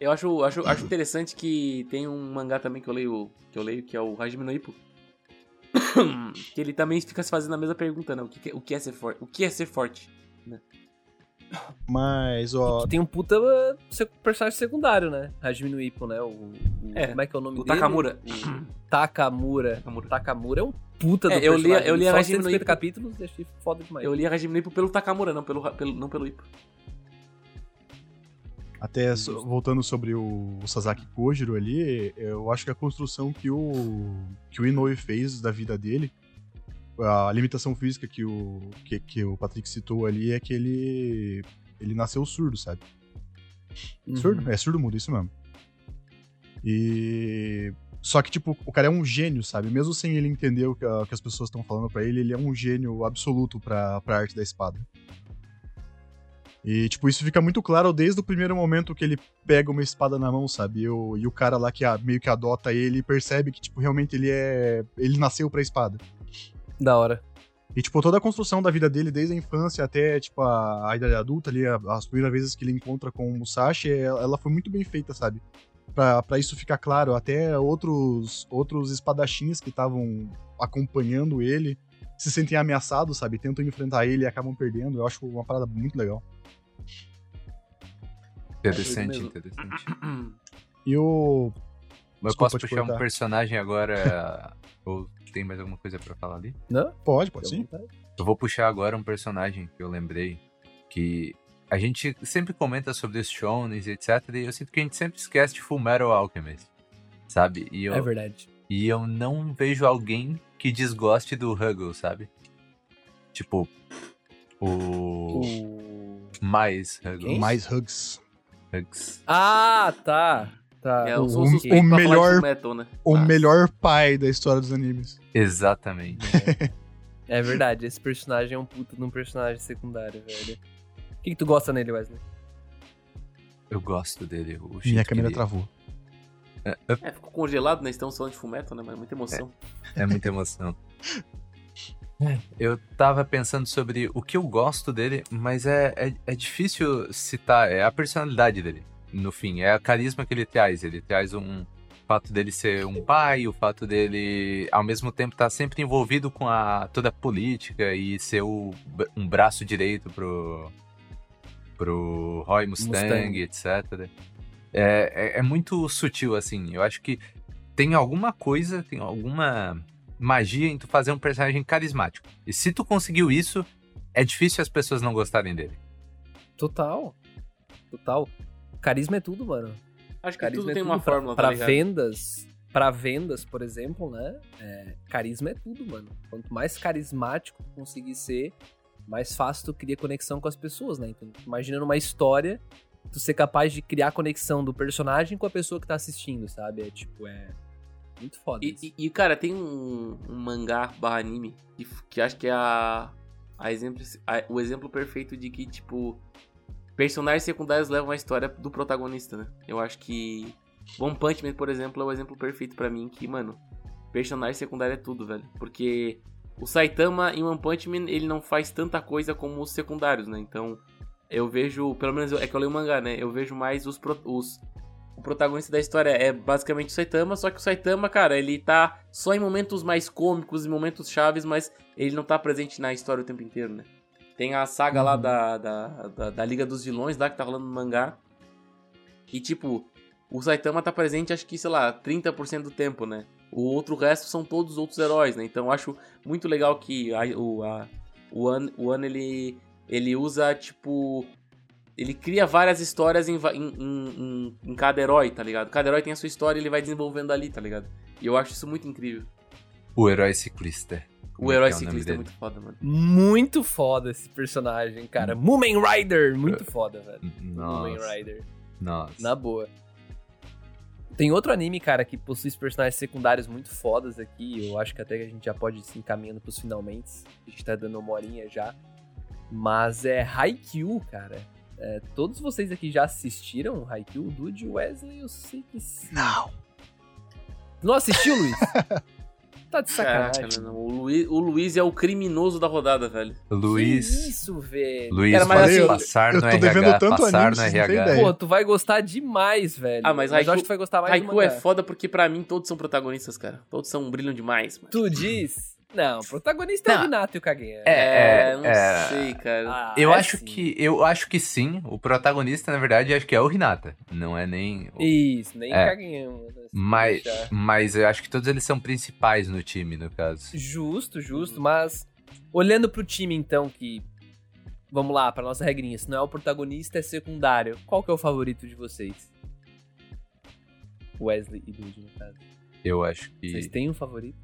Eu acho, acho, acho interessante que tem um mangá também que eu leio, que eu leio, que é o Hajime no Ippo. que ele também fica se fazendo a mesma pergunta, né? O que, o que é ser forte? O que é ser forte? Mas, ó, Que tem um puta sec- personagem secundário, né? Hajime no Ippo, né? O, o- É, como é que é o nome O dele? Takamura. O Takamura. Takamura. Takamura é um puta do É, eu li- eu li Só Hajime no 150 Ippo. capítulos e achei foda demais. Eu li a Hajime no Ippo pelo Takamura, não pelo, pelo, não pelo Ippo. Até so- voltando sobre o, o Sasaki Kojiro ali, eu acho que a construção que o, que o Inoue fez da vida dele, a limitação física que o, que, que o Patrick citou ali é que ele, ele nasceu surdo, sabe? Uhum. Surdo? É surdo mudo, isso mesmo. E. Só que, tipo, o cara é um gênio, sabe? Mesmo sem ele entender o que, a- que as pessoas estão falando pra ele, ele é um gênio absoluto pra, pra arte da espada. E, tipo, isso fica muito claro desde o primeiro momento que ele pega uma espada na mão, sabe? E o, e o cara lá que a- meio que adota ele percebe que, tipo, realmente ele é. Ele nasceu pra espada. Da hora. E, tipo, toda a construção da vida dele, desde a infância até, tipo, a, a idade adulta ali, as primeiras vezes que ele encontra com o Musashi, ela, ela foi muito bem feita, sabe? Pra, pra isso ficar claro. Até outros, outros espadachins que estavam acompanhando ele se sentem ameaçados, sabe? Tentam enfrentar ele e acabam perdendo. Eu acho uma parada muito legal. Interessante, interessante. E o. Mas eu Desculpa posso puxar um personagem agora? Ou tem mais alguma coisa pra falar ali? Não? Pode, pode sim. Eu vou puxar agora um personagem que eu lembrei que a gente sempre comenta sobre os shonens e etc. E eu sinto que a gente sempre esquece de Full Metal Alchemist, sabe? E eu, É verdade. E eu não vejo alguém que desgoste do Huggle, sabe? Tipo, o O... mais Huggle. Quem? Mais hugs. Hugs. Ah, tá. Tá. É, o- o melhor- Fullmetal, né? O Ah, melhor pai da história dos animes. Exatamente. É verdade, esse personagem é um puta de um personagem secundário, velho. O que, que tu gosta nele, Wesley? Eu gosto dele. O Minha câmera ele- travou. É, ficou congelado, né? Estamos falando de Fullmetal, né? Mas muita emoção. É muita emoção. Eu tava pensando sobre o que eu gosto dele, mas é, é, é difícil citar. É a personalidade dele, no fim. É a carisma que ele traz. Ele traz um. O fato dele ser um pai, o fato dele, ao mesmo tempo, estar sempre envolvido com a, toda a política e ser o, um braço direito pro, pro Roy Mustang, Mustang. etc. É, é, é muito sutil, assim. Eu acho que tem alguma coisa, tem alguma magia em tu fazer um personagem carismático. E se tu conseguiu isso, é difícil as pessoas não gostarem dele. Total. Total. Carisma é tudo, mano. Acho que Carisma tudo é tem tudo uma pra, fórmula, pra tá vendas. Pra vendas, por exemplo, né? é, carisma é tudo, mano. Quanto mais carismático tu conseguir ser, mais fácil tu cria conexão com as pessoas, né? Então, imagina numa história, tu ser capaz de criar conexão do personagem com a pessoa que tá assistindo, sabe? É tipo, é muito foda E, isso. e- e, cara, tem um, um mangá barra anime que, que acho que é a, a exemplo, a- o exemplo perfeito de que, tipo, personagens secundários levam a história do protagonista, né? Eu acho que One Punch Man, por exemplo, é o exemplo perfeito pra mim que, mano, personagem secundário é tudo, velho. Porque o Saitama em One Punch Man, ele não faz tanta coisa como os secundários, né? Então, eu vejo, pelo menos é que eu leio o mangá, né? Eu vejo mais os, pro- os o protagonista da história é basicamente o Saitama, só que o Saitama, cara, ele tá só em momentos mais cômicos, em momentos chaves, mas ele não tá presente na história o tempo inteiro, né? Tem a saga lá Uhum. da, da, da, da Liga dos Vilões, lá que tá rolando no mangá. E, tipo, o Saitama tá presente, acho que, sei lá, 30% do tempo, né? O outro resto são todos os outros heróis, né? Então eu acho muito legal que a, o, a, o An, o An ele, ele usa, tipo. Ele cria várias histórias em, em, em, em- cada herói, tá ligado? Cada herói tem a sua história e ele vai desenvolvendo ali, tá ligado? E eu acho isso muito incrível. O herói ciclista. Como O é herói é ciclista é muito foda, mano. Muito foda esse personagem, cara. Moomin Rider, muito foda, velho. Moomin Nossa. Rider. Nossa. Na boa. Tem outro anime, cara, que possui personagens secundários muito fodas aqui. Eu acho que até que a gente já pode ir se encaminhando pros finalmente. A gente tá dando uma horinha já. Mas é Haikyuu, cara. É, todos vocês aqui já assistiram Haikyuu? Dude Wesley, eu sei que sim. Não. Não assistiu, Luiz? Tá de Caraca, sacanagem. não. O, Luiz, o Luiz é o criminoso da rodada, velho. Que Luiz. isso, velho. Luiz, Cara, mas assim, passar eu no tô devendo RH. tanto passar anime, no RH. Pô, tu vai gostar demais, velho. Ah, mas eu Haikyuu- acho que tu vai gostar mais do Haikyuu é foda porque pra mim todos são protagonistas, cara. Todos são brilham demais, mano. Tu diz? Não, o protagonista é o Não. Renato e o Kaguya. É, não é. sei, cara. Ah, Eu é acho sim. que eu acho que sim. O protagonista, na verdade, acho que é o Hinata. Não é nem. o- Isso, nem É. Kaguya. assim, Mas, deixar. mas eu acho que todos eles são principais no time, no caso. Justo, justo, mas olhando pro time então que vamos lá, pra nossa regrinha, se não é o protagonista é secundário. Qual que é o favorito de vocês? Wesley e Dude, no caso. Eu acho que. Vocês têm um favorito?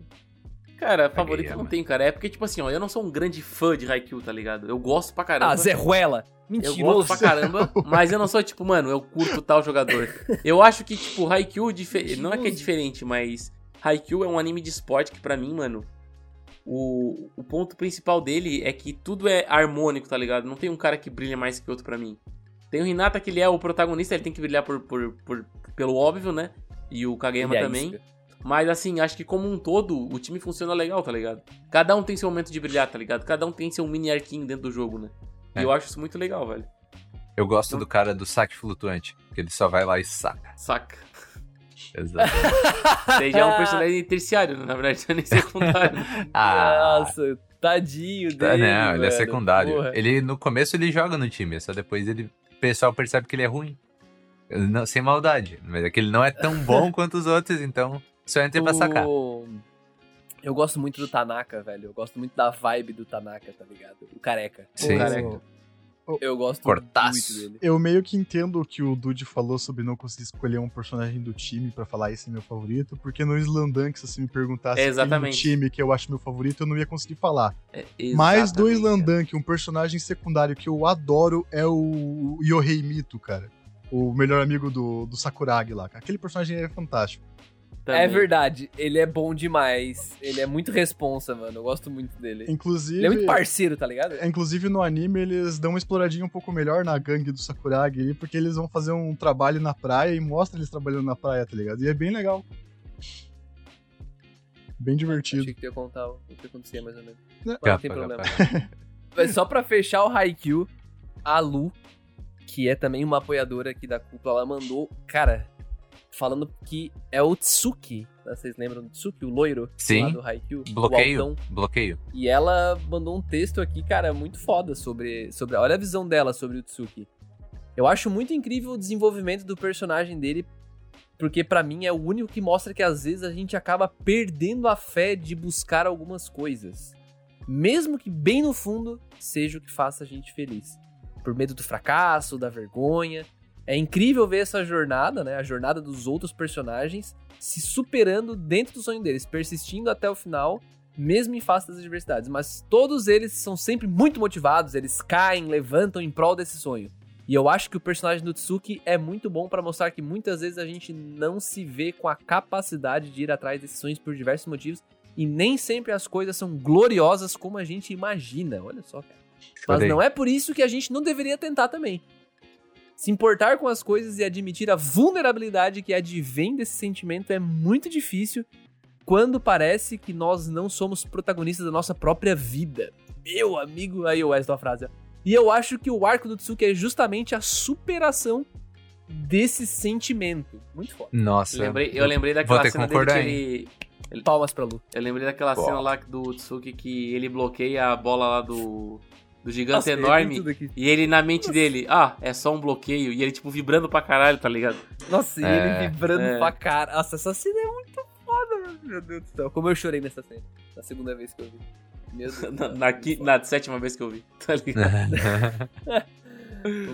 Cara, favorito eu não tenho, cara. É porque, tipo assim, ó, eu não sou um grande fã de Haikyuu, tá ligado? Eu gosto pra caramba. Ah, Zé Ruela! Eu Mentiroso! gosto pra caramba, mas eu não sou tipo, mano, eu curto tal jogador. Eu acho que, tipo, Haikyuu, dife- não é que é diferente, mas Haikyuu é um anime de esporte que pra mim, mano, o, o ponto principal dele é que tudo é harmônico, tá ligado? Não tem um cara que brilha mais que outro pra mim. Tem o Hinata que ele é o protagonista, ele tem que brilhar por, por, por- pelo óbvio, né? E o Kageyama é também. isca. Mas assim, acho que como um todo, o time funciona legal, tá ligado? Cada um tem seu momento de brilhar, tá ligado? Cada um tem seu mini arquinho dentro do jogo, né? E É. eu acho isso muito legal, velho. Eu gosto do cara do saque flutuante. Que ele só vai lá e saca. Saca. Exato. Você já é um personagem terciário, né? na verdade, não é nem secundário. ah, Nossa, tadinho dele. tá, não, ele é secundário. Porra. Ele, no começo, ele joga no time. Só depois ele, o pessoal percebe que ele é ruim. Não- sem maldade. Mas é que ele não é tão bom quanto os outros, então só entra pra sacar. O- Eu gosto muito do Tanaka, velho. Eu gosto muito da vibe do Tanaka, tá ligado? O careca. Sim. Careca. Eu gosto Cortaço. muito dele. Eu meio que entendo o que o Dude falou sobre não conseguir escolher um personagem do time pra falar esse é meu favorito, porque no Slandank, se você me perguntasse É, quem do exatamente. time que eu acho meu favorito, eu não ia conseguir falar. É, Mas do exatamente, Slandank, um personagem secundário que eu adoro é o Yohei Mito, cara. O melhor amigo do, do Sakuragi lá. Aquele personagem é fantástico. É Também. verdade, ele é bom demais. Ele é muito responsa, mano. Eu gosto muito dele. Inclusive, Ele é muito parceiro, tá ligado? É, Inclusive no anime eles dão uma exploradinha um pouco melhor na gangue do Sakuragi ali, porque eles vão fazer um trabalho na praia e mostra eles trabalhando na praia, tá ligado? E é bem legal. Bem divertido. Achei que tu ia contar o que acontecia mais ou menos. Né? Mas não tem problema. capa. Mas só pra fechar o Haikyuu, a Lu, que é também uma apoiadora aqui da cúpula, ela mandou, cara, falando que é o Tsuki. né? Vocês lembram do Tsuki, o loiro? Sim. Lá do Haikyuu? Bloqueio. Bloqueio. E ela mandou um texto aqui, cara, muito foda sobre, sobre. Olha a visão dela sobre o Tsuki. Eu acho muito incrível o desenvolvimento do personagem dele, porque pra mim é o único que mostra que às vezes a gente acaba perdendo a fé de buscar algumas coisas. Mesmo que bem no fundo seja o que faça a gente feliz. Por medo do fracasso, da vergonha. É incrível ver essa jornada, né? A jornada dos outros personagens se superando dentro do sonho deles, persistindo até o final mesmo em face das adversidades. Mas todos eles são sempre muito motivados, eles caem, levantam em prol desse sonho. E eu acho que o personagem do Tsuki é muito bom pra mostrar que muitas vezes a gente não se vê com a capacidade de ir atrás desses sonhos por diversos motivos. E nem sempre as coisas são gloriosas como a gente imagina. Olha só, cara. Mas não é por isso que a gente não deveria tentar também. Se importar com as coisas e admitir a vulnerabilidade que advém desse sentimento é muito difícil quando parece que nós não somos protagonistas da nossa própria vida. Meu amigo, aí o Wes da frase. E eu acho que o arco do Tsuki é justamente a superação desse sentimento. Muito foda. Nossa. Eu lembrei, eu lembrei Vou daquela ter que cena dele concordar, que ele. Palmas pra Lu. Eu lembrei daquela Pô. cena lá do Tsuki que ele bloqueia a bola lá do. Do gigante Nossa, tem enorme. E ele na mente dele, ah, é só um bloqueio. E ele, tipo, vibrando pra caralho, tá ligado? Nossa, e É, ele vibrando é. pra cara. Nossa, essa cena é muito foda, meu Deus do céu. Como eu chorei nessa cena. Na segunda vez que eu vi. Meu Deus. Na, na, na sétima vez que eu vi, tá ligado?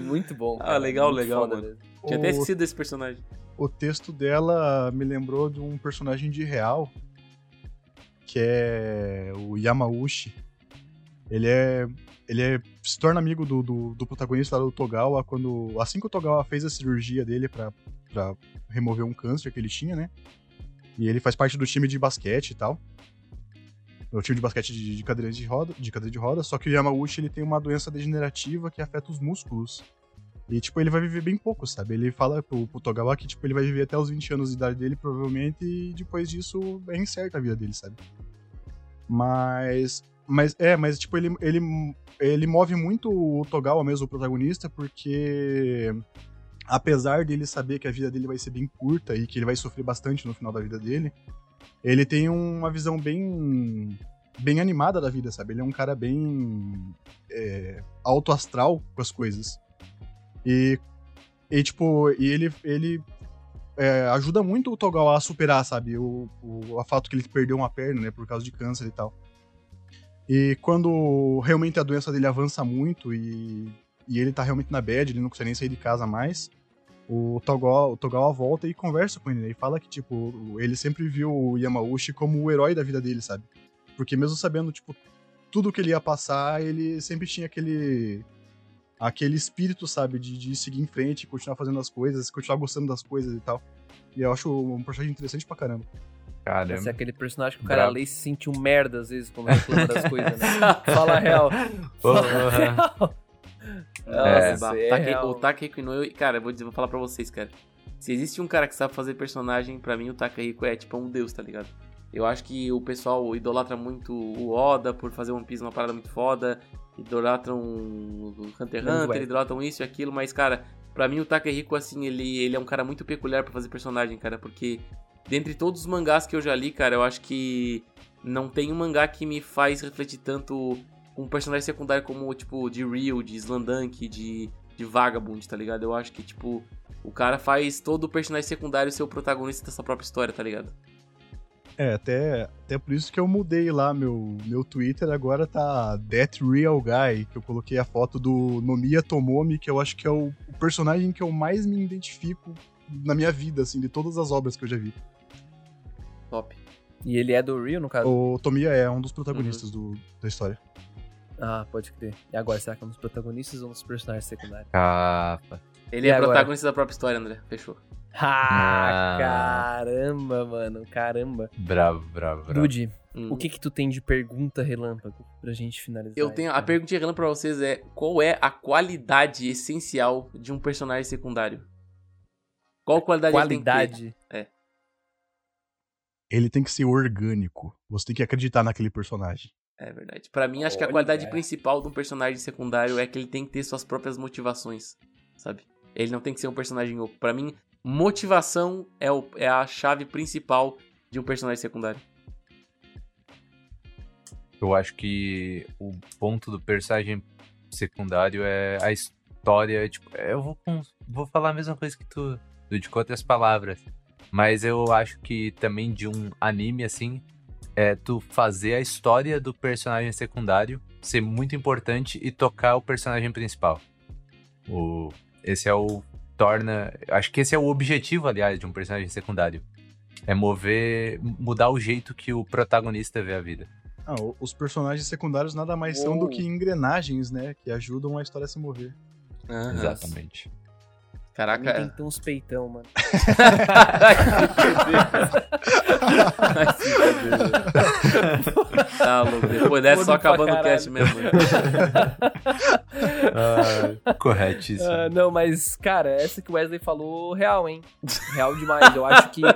Muito bom. Ah, cara, legal, muito legal, mano. mesmo. Tinha até esquecido desse personagem. O texto dela me lembrou de um personagem de real, que é o Yamauchi. Ele é. Ele é, se torna amigo do, do, do protagonista do Togawa quando. Assim que o Togawa fez a cirurgia dele pra remover um câncer que ele tinha, né? E ele faz parte do time de basquete e tal. É o time de basquete de, de cadeira de roda, de cadeira de roda, só que o Yamauchi ele tem uma doença degenerativa que afeta os músculos. E, tipo, ele vai viver bem pouco, sabe? Ele fala pro, pro Togawa que, tipo, ele vai viver até os 20 anos de idade dele, provavelmente, e depois disso é incerta a vida dele, sabe? Mas. Mas, é, mas, tipo, ele, ele, ele move muito o Togawa mesmo, o protagonista, porque. Apesar dele saber que a vida dele vai ser bem curta e que ele vai sofrer bastante no final da vida dele, ele tem uma visão bem bem animada da vida, sabe? Ele é um cara bem é, alto astral com as coisas. E, e tipo, e ele, ele é, ajuda muito o Togawa a superar, sabe? O, o, o fato que ele perdeu uma perna, né? Por causa de câncer e tal. E quando realmente a doença dele avança muito e, e ele tá realmente na bad, ele não consegue nem sair de casa mais, o Togawa, o Togawa volta e conversa com ele, né? E fala que, tipo, ele sempre viu o Yamauchi como o herói da vida dele, sabe? Porque mesmo sabendo, tipo, tudo que ele ia passar, ele sempre tinha aquele aquele espírito, sabe, de, de seguir em frente, continuar fazendo as coisas, continuar gostando das coisas e tal. E eu acho um personagem interessante pra caramba. Caramba. Esse é aquele personagem que o cara Brabo. lê e se sente um merda às vezes quando reclama das coisas, né? Fala a real. Fala a real. É, Nossa, é Take- real. o Takehiko Inoue, cara, eu vou, dizer, vou falar pra vocês, cara. Se existe um cara que sabe fazer personagem, pra mim o Takehiko é tipo um deus, tá ligado? Eu acho que o pessoal idolatra muito o Oda por fazer One Piece uma parada muito foda, idolatram o Hunter x Hunter, idolatram isso e aquilo, mas, cara, pra mim o Takehiko, assim, ele, ele é um cara muito peculiar pra fazer personagem, cara, porque dentre todos os mangás que eu já li, cara, eu acho que não tem um mangá que me faz refletir tanto um personagem secundário como, tipo, de Real, de Slandunk, de, de Vagabond, tá ligado? Eu acho que, tipo, o cara faz todo o personagem secundário ser o protagonista dessa própria história, tá ligado? É, até, até por isso que eu mudei lá meu, meu Twitter, agora tá That Real Guy, que eu coloquei a foto do Nomiya Tomomi, que eu acho que é o, o personagem que eu mais me identifico na minha vida, assim, de todas as obras que eu já vi. Top. E ele é do Rio, no caso? O Tomiya é um dos protagonistas do, da história. Ah, pode crer. E agora, será que é um dos protagonistas ou um dos personagens secundários? Capa. Ele E é agora? protagonista da própria história, André. Fechou. Ah, Ah. caramba, mano, caramba. Bravo, bravo, bravo. Dude, Hum. o que que tu tem de pergunta relâmpago pra gente finalizar? Eu tenho. A então? pergunta relâmpago pra vocês é: qual é a qualidade essencial de um personagem secundário? Qual qualidade, ele tem que ter? Qualidade. Ele tem que ser orgânico. Você tem que acreditar naquele personagem. É verdade. Pra mim, acho que a Olha. qualidade principal de um personagem secundário é que ele tem que ter suas próprias motivações, sabe? Ele não tem que ser um personagem oco. Pra mim, motivação é, o- é a chave principal de um personagem secundário. Eu acho que o ponto do personagem secundário é a história. Tipo, eu vou, vou falar a mesma coisa que tu, tu de outras palavras. Mas eu acho que também de um anime assim, é tu fazer a história do personagem secundário ser muito importante e tocar o personagem principal. O, esse é o. Torna. Acho que esse é o objetivo, aliás, de um personagem secundário. É mover. mudar o jeito que o protagonista vê a vida. Ah, os personagens secundários nada mais são do que engrenagens, né? Que ajudam a história a se mover. Exatamente. Pra mim tem Caraca. que ter uns peitão, mano. Fuder, velho. tá louco. Depois dessa, só acabando o cast mesmo. Ah, corretíssimo. Ah, não, mas, cara, essa que o Wesley falou, real, hein? Real demais. Eu acho que.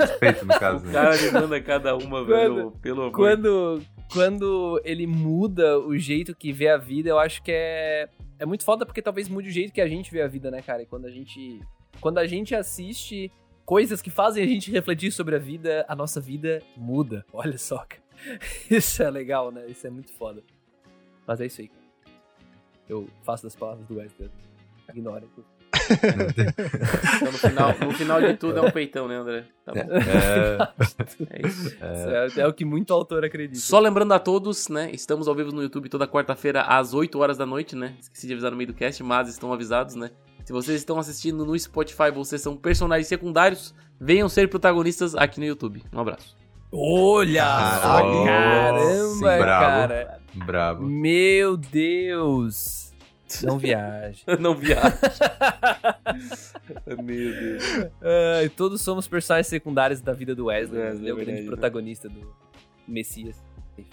Respeito, no caso. O Né? cara me manda cada uma, velho. Pelo amor. Quando, quando ele muda o jeito que vê a vida, eu acho que é. É muito foda porque talvez mude o jeito que a gente vê a vida, né, cara? E quando a gente. Quando a gente assiste coisas que fazem a gente refletir sobre a vida, a nossa vida muda. Olha só, cara. Isso é legal, né? Isso é muito foda. Mas é isso aí, cara. Eu faço das palavras do Wesley. Ignora. Então, no final, no final de tudo é um peitão, né, André? Tá bom. É, É isso. Isso é, é o que muito autor acredita. Só lembrando a todos, né? Estamos ao vivo no YouTube toda quarta-feira às 8 horas da noite, né? Esqueci de avisar no meio do cast, mas estão avisados, né? Se vocês estão assistindo no Spotify, vocês são personagens secundários, venham ser protagonistas aqui no YouTube. Um abraço. Olha Caralho. caramba, bravo. cara. bravo. Meu Deus. Não viaja. Não viaja. Meu Deus. Ai, todos somos personagens secundários da vida do Wesley. Wesley, ele é o é grande verdade, né? protagonista do Messias.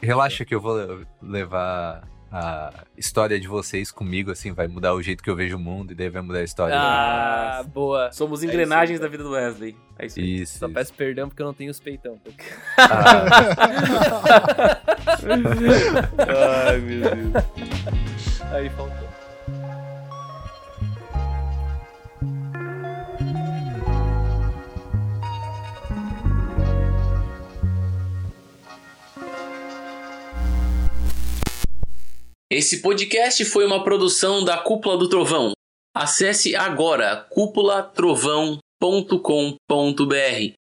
Relaxa que eu vou le- levar a história de vocês comigo, assim, vai mudar o jeito que eu vejo o mundo e daí vai mudar a história. Ah, boa. Somos É engrenagens isso da vida do Wesley. É isso aí. Isso. Só isso. peço perdão porque eu não tenho os peitão. Ah, Ai, meu Deus. Aí faltou. Esse podcast foi uma produção da Cúpula do Trovão. Acesse agora cúpulatrovão.com.br